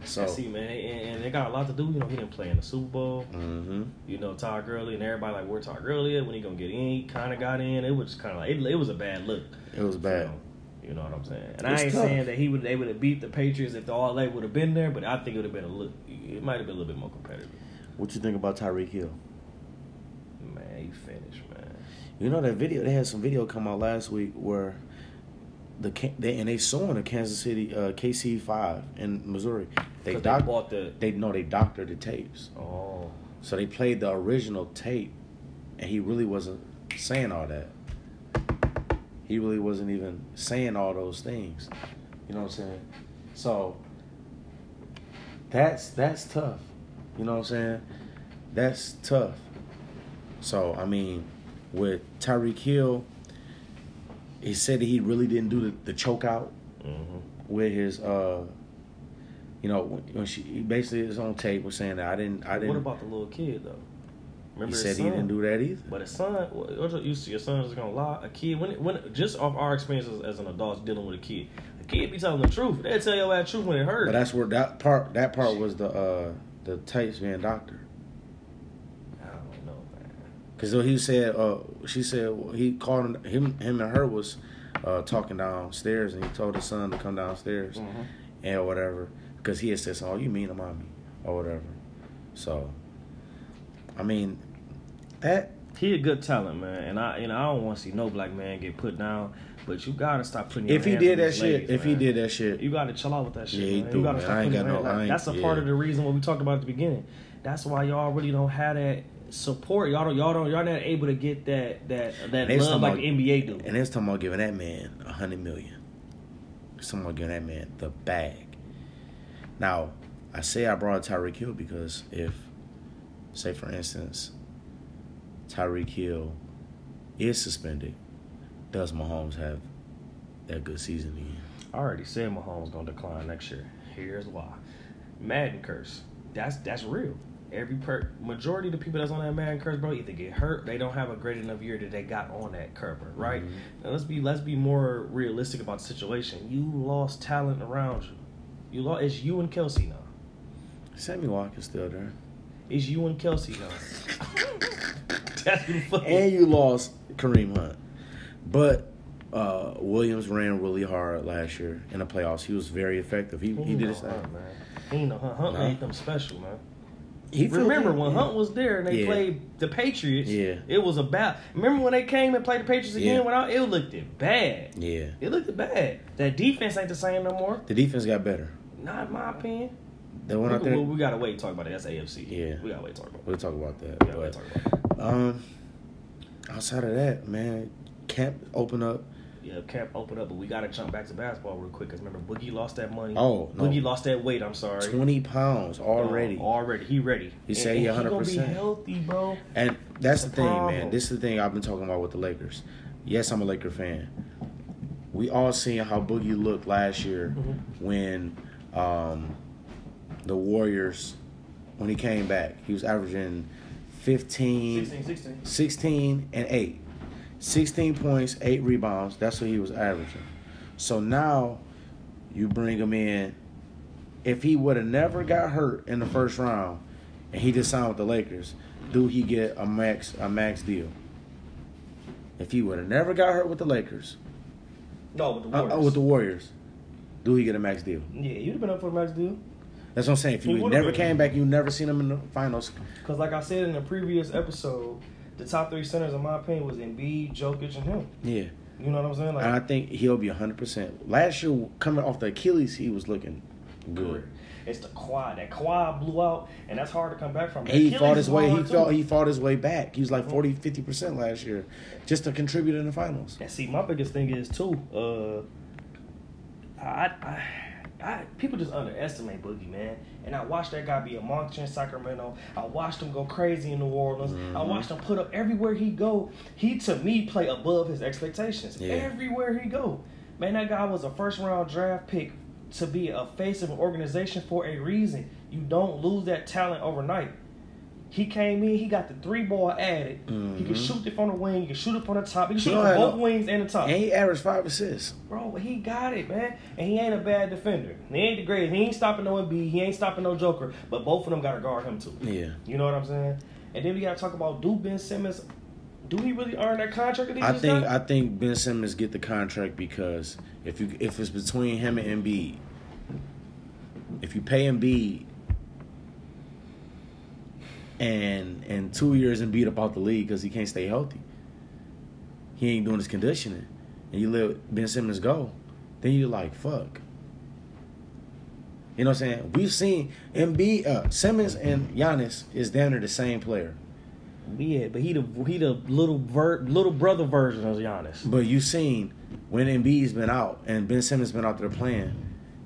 So- And see, man, and, and they got a lot to do. You know, he didn't play in the Super Bowl. hmm You know, Todd Gurley and everybody like where Todd Gurley at when he gonna get in. He kind of got in. It was kind of like it, it was a bad look. It was bad. You know what I'm saying? And It's I ain't tough. saying that he would they would have beat the Patriots if the All they would have been there, but I think it would have been a little. It might have been a little bit more competitive. What you think about Tyreek Hill? Man, he finished, man. You know that video? They had some video come out last week where the they and they suing the Kansas City uh, KC five in Missouri. They doc- they bought the. they know they doctored the tapes. Oh, So they played the original tape, and he really wasn't saying all that. He really wasn't even saying all those things. You know what I'm saying? So that's that's tough. You know what I'm saying? That's tough. So I mean, with Tyreek Hill, he said that he really didn't do the, the choke out hmm with his uh you know when, she basically his on tape was saying that I didn't I didn't What about the little kid though? He said his he didn't do that either. But his son, what what you see, your son is gonna lie. A kid, when when just off our experiences as an adult dealing with a kid, a kid be telling the truth. They tell you that truth when it hurts. But that's where that part that part was the uh the tapes being doctor. I don't know, man. Cause he said uh she said he called him him him and her was uh talking downstairs and he told his son to come downstairs Mm-hmm. and whatever because he had said oh you mean to mommy or whatever. So I mean that He a good talent, man, and I you know I don't want to see no black man get put down. But you gotta stop putting. Your if he did on that shit ladies, if he did that shit You gotta chill out with that shit. Yeah, he man. do, you gotta man. stop I ain't got no- ain't- That's a part of the reason what we talked about at the beginning. That's why y'all really don't have that support. Y'all don't. Y'all don't. Y'all not able to get that that that love like about- the NBA do. And it's talking about giving that man a hundred million. Someone giving that man the bag. Now, I say I brought Tyreek Hill because if, say for instance, Tyreek Hill is suspended, does Mahomes have that good season again? I already said Mahomes gonna decline next year. Here's why. Madden curse. That's that's real. Every per majority of the people that's on that Madden curse, bro, either get hurt, they don't have a great enough year that they got on that curve, right? Mhm. Now let's be let's be more realistic about the situation. You lost talent around you. You lost. It's you and Kelce now. Sammy Watkins still there. It's you and Kelce now. [LAUGHS] that's who the fuck. And you lost Kareem Hunt. But uh, Williams ran really hard last year in the playoffs. He was very effective. He, he did his thing. Hunt, man. He ain't no Hunt. Hunt No. made them special, man. He Remember when yeah. Hunt was there and they Yeah. played the Patriots? Yeah. It was about. Remember when they came and played the Patriots again? Yeah. Without it looked it bad. Yeah. It looked it bad. That defense ain't the same no more. The defense got better. Not in my opinion. They went We, out there. we, we gotta wait to talk about it. That's AFC. Yeah. We gotta wait to talk about it. We'll talk about that. We gotta wait talk about it. um, outside of that, man, camp open up. Yeah, camp open up, but we gotta jump back to basketball real quick. Cause remember, Boogie lost that money. Oh, no. Boogie lost that weight. I'm sorry. Twenty pounds already, already, he ready. He said he And- gonna be 100%. healthy, bro. and that's the the thing, man. This is the thing I've been talking about with the Lakers. Yes, I'm a Laker fan. We all seen how Boogie looked last year Mhm. when um, the Warriors when he came back. He was averaging 15, 16, 16. 16 and 8. 16 points, 8 rebounds. That's what he was averaging. So now you bring him in. If he would have never got hurt in the first round and he just signed with the Lakers, do he get a max a max deal? If he would have never got hurt with the Lakers, No, with the uh, Warriors. uh, with the Warriors, do he get a max deal? yeah, you'd have been up for a max deal. That's what I'm saying. If He you never been. came back, you never seen him in the finals. Because, like I said in the previous episode, the top three centers, in my opinion, was Embiid, Jokic, and him. Yeah. You know what I'm saying? Like, And I think he'll be 100%. Last year, coming off the Achilles, he was looking good. It's the quad. That quad blew out, and that's hard to come back from. He Achilles fought his way. He felt he fought his way back. He was like 40, 50 percent last year, just to contribute in the finals. And see, my biggest thing is too. Uh, I, I, I, people just underestimate Boogie, man. And I watched that guy be a monster in Sacramento. I watched him go crazy in New Orleans. I Mm-hmm. watched him put up everywhere he go. He to me play above his expectations. Yeah. Everywhere he go, man, that guy was a first round draft pick to be a face of an organization for a reason. You don't lose that talent overnight. He came in, he got the three ball added. He could Mhm. shoot it from the wing, he could shoot it from the top, he You shoot it from both wings and the top. And he averaged five assists. Bro, he got it, man. And he ain't a bad defender. He ain't the greatest. He ain't stopping no Embiid. He ain't stopping no Joker. But both of them got to guard him, too. Yeah. You know what I'm saying? And then we got to talk about do Ben Simmons. Do he really earn that contract I think? I think Ben Simmons get the contract because if you if it's between him and Embiid, if you pay Embiid and and two years and beat up about the league because he can't stay healthy, he ain't doing his conditioning, and you let Ben Simmons go, then you're like fuck. You know what I'm saying? We've seen Embiid, uh, Simmons and Giannis is down there the same player. yeah, but he the he the little ver- little brother version of Giannis. But you seen when Embiid's been out and Ben Simmons been out there playing,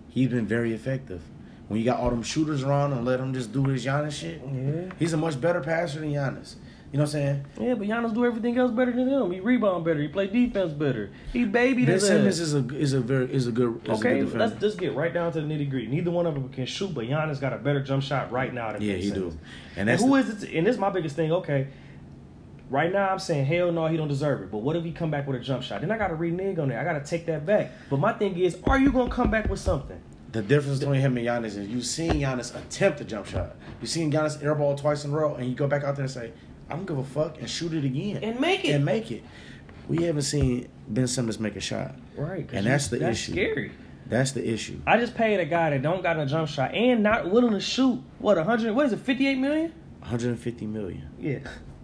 he's been very effective. When you got all them shooters around and let them just do his Giannis shit, Yeah. he's a much better passer than Giannis. You know what I'm saying? Yeah, but Giannis do everything else better than him. He rebound better. He play defense better. He baby. Ben Simmons is a is a very is a good is Okay, a good let's just get right down to the nitty gritty. Neither one of them can shoot, but Giannis got a better jump shot right now than Yeah, Ben he Simmons. do. And And who the- is it? And this is my biggest thing. Okay, right now I'm saying hell no, he don't deserve it. But what if he come back with a jump shot? Then I got to renege on that. I got to take that back. But my thing is, are you gonna come back with something? The difference between him and Giannis is you've seen Giannis attempt a jump shot. You've seen Giannis airball twice in a row, and you go back out there and say, "I don't give a fuck," and shoot it again And make it. and make it. We haven't seen Ben Simmons make a shot. Right. And that's the that's issue. Scary. That's the issue. I just paid a guy that don't got a jump shot and not willing to shoot. What a hundred? What is it? Fifty eight million? 150 million. Yeah,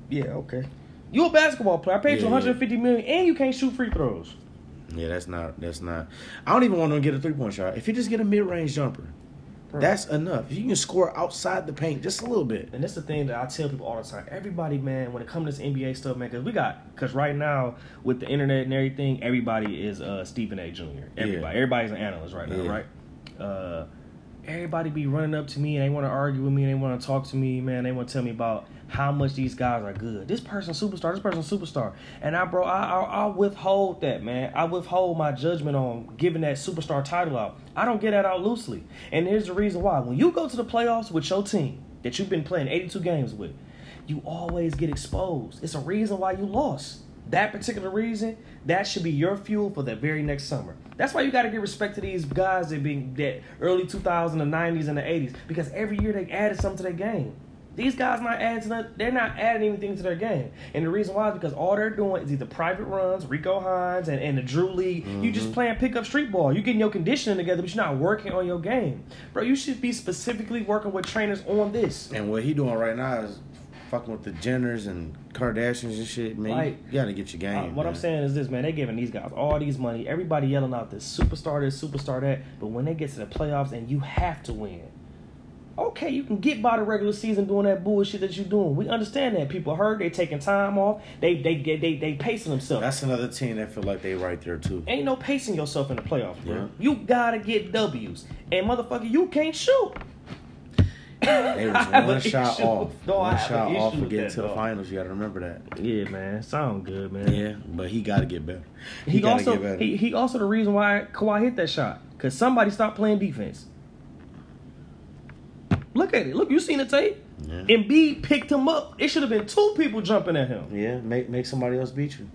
yeah, okay. You a basketball player? I paid you Yeah, 150 million, and you can't shoot free throws. Yeah, that's not. That's not. I don't even want him to get a three point shot. If you just get a mid range jumper, Bro. that's enough. If you can score outside the paint just a little bit. And that's the thing that I tell people all the time. Everybody, man, when it comes to this NBA stuff, man, because we got, because right now with the internet and everything, everybody is uh, Stephen A. Jr. Everybody, Yeah. everybody's an analyst right now, Yeah. right? Uh, everybody be running up to me and they want to argue with me. and They want to talk to me, man. They want to tell me about how much these guys are good. This person superstar. This person superstar. And I, bro, I, I, I withhold that, man. I withhold my judgment on giving that superstar title out. I don't get that out loosely. And here's the reason why. When you go to the playoffs with your team that you've been playing 82 games with, you always get exposed. It's a reason why you lost. That particular reason, that should be your fuel for the very next summer. That's why you got to give respect to these guys that been that early 2000s, the 90s, and the 80s because every year they added something to their game. These guys not adding to the, they're not adding anything to their game. And the reason why is because all they're doing is either private runs, Rico Hines, and, and the Drew League. You just playing pickup street ball. You getting your conditioning together, but you're not working on your game. Bro, you should be specifically working with trainers on this. And what he doing right now is fucking with the Jenners and Kardashians and shit. Man, Like, you gotta get your game. Uh, what I'm saying is this, man. They giving these guys all these money. Everybody yelling out this superstar, this superstar, that. But when they get to the playoffs and you have to win, okay, you can get by the regular season doing that bullshit that you're doing. We understand that. People hurt. They taking time off. They they they they, they pacing themselves. That's another team that feel like they right there too. Ain't no pacing yourself in the playoffs, bro. Yeah. You gotta get W's. And motherfucker, you can't shoot. They [LAUGHS] was one shot issue. off. No, I one shot off of getting to the dog. finals. You gotta remember that. Yeah, man. Sound good, man. Yeah, but he gotta get better. He, gotta also get better. he, he also the reason why Kawhi hit that shot because somebody stopped playing defense. Look at it. Look, you seen the tape? Yeah. Embiid picked him up. It should have been two people jumping at him. Yeah, make make somebody else beat you.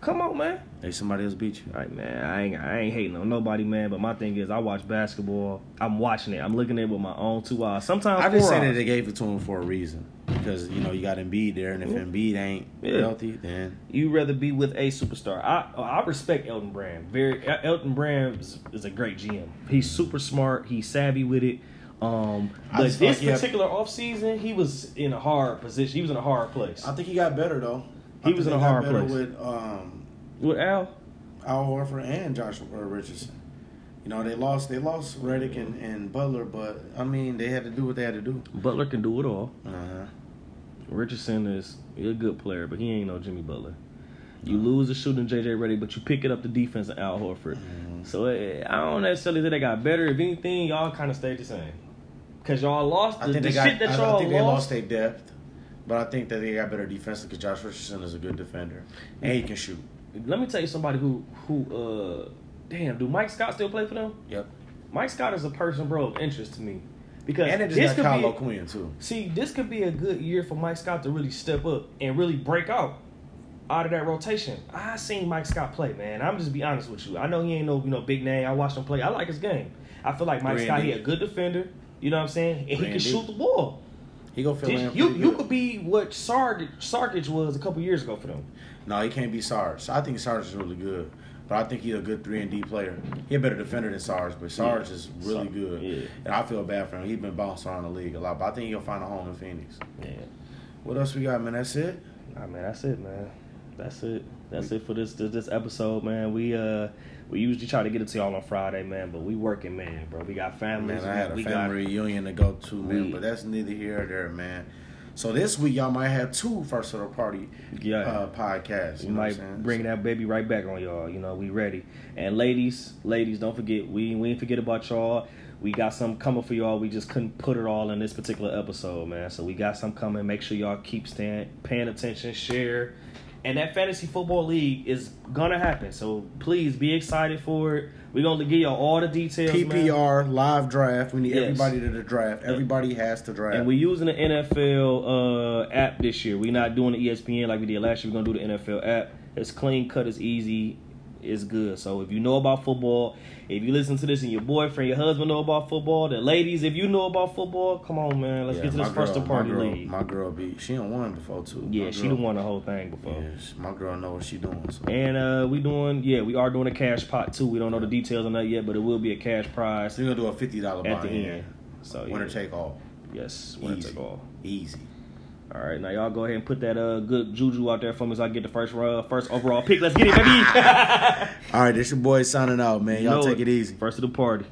Come on, man. Make somebody else beat you. All right, man. I ain't I ain't hating on nobody, man. But my thing is, I watch basketball. I'm watching it. I'm looking at it with my own two eyes. Sometimes I just four say that they gave it to him for a reason because you know you got Embiid there, and if Embiid ain't Yeah. healthy, then you rather be with a superstar. I I respect Elton Brand. Very Elton Brand is, is a great GM. He's super smart. He's savvy with it. Um, but this like he had- particular offseason, he was in a hard position. He was in a hard place. I think he got better though. He was in a hard place. with um, With Al, Al Horford and Josh Richardson. You know they lost they lost Redick and, and Butler, but I mean they had to do what they had to do. Butler can do it all. Uh-huh. Richardson is a good player, but he ain't no Jimmy Butler. You lose the shooting JJ Redick, but you pick it up the defense of Al Horford. Mm-hmm. So eh, I don't necessarily say they got better. If anything, y'all kind of stayed the same. Cause y'all lost the, I think the they got. shit that I, y'all lost. I think they lost. lost their depth, but I think that they got better defensively because Josh Richardson is a good defender and he can shoot. Let me tell you somebody who who uh damn, do Mike Scott still play for them? Yep. Mike Scott is a person, bro, of interest to me. Because And this could Kyle be too. see, this could be a good year for Mike Scott to really step up and really break out out of that rotation. I seen Mike Scott play, man. I'm just be honest with you. I know he ain't no you know big name. I watched him play. I like his game. I feel like Mike Three Scott he a good defender. You know what I'm saying? And he can shoot the ball. He go fill in. You you good. could be what Sarge Saric was a couple years ago for them. No, he can't be Sarge. I think Sarge is really good, but I think he's a good three and D player. He a better defender than Sarge, but Sarge is really Sarge, good. yeah. And I feel bad for him. He's been bouncing around the league a lot, but I think he'll find a home in Phoenix. Yeah. What else we got, man? That's it. Nah, man, that's it, man. That's it. That's it for this this, this episode, man. We uh we usually try to get it to y'all on Friday, man, but we working, man, bro. We got families. Man, I had a we family reunion to go to, man, we- but that's neither here or there, man. So this week y'all might have two first of the party Yeah. uh, podcasts. We You what might bring that baby right back on y'all. You know, we ready. And ladies, ladies, don't forget we we ain't forget about y'all. We got some coming for y'all. We just couldn't put it all in this particular episode, man. So we got some coming. Make sure y'all keep stand, paying attention, share. And that fantasy football league is gonna happen. So please be excited for it. We're gonna give y'all all the details. man. PPR live draft. We need Yes. everybody to the draft. Everybody has to draft. And we're using the NFL uh, app this year. We're not doing the ESPN like we did last year. We're gonna do the NFL app. It's clean cut, it's easy, it's good. So if you know about football, if you listen to this and your boyfriend, your husband know about football, the ladies, if you know about football, come on man, let's Yeah, get to this first girl- party my girl, league. My girl beat. She done won before too. yeah, My she girl- done won the whole thing before. Yes, my girl know what she doing. So. And uh, we doing, yeah, we are doing a cash pot too. We don't know the details on that yet, but it will be a cash prize So we're gonna do a fifty dollar at the buy-in. end. So Winner yeah. take all. yes, winner Easy. take all. Easy. All right, now y'all go ahead and put that uh good juju out there for me so I get the first uh, first overall pick. Let's get it, baby. [LAUGHS] All right, this your boy signing out, man. Y'all Know take it easy. First of the party.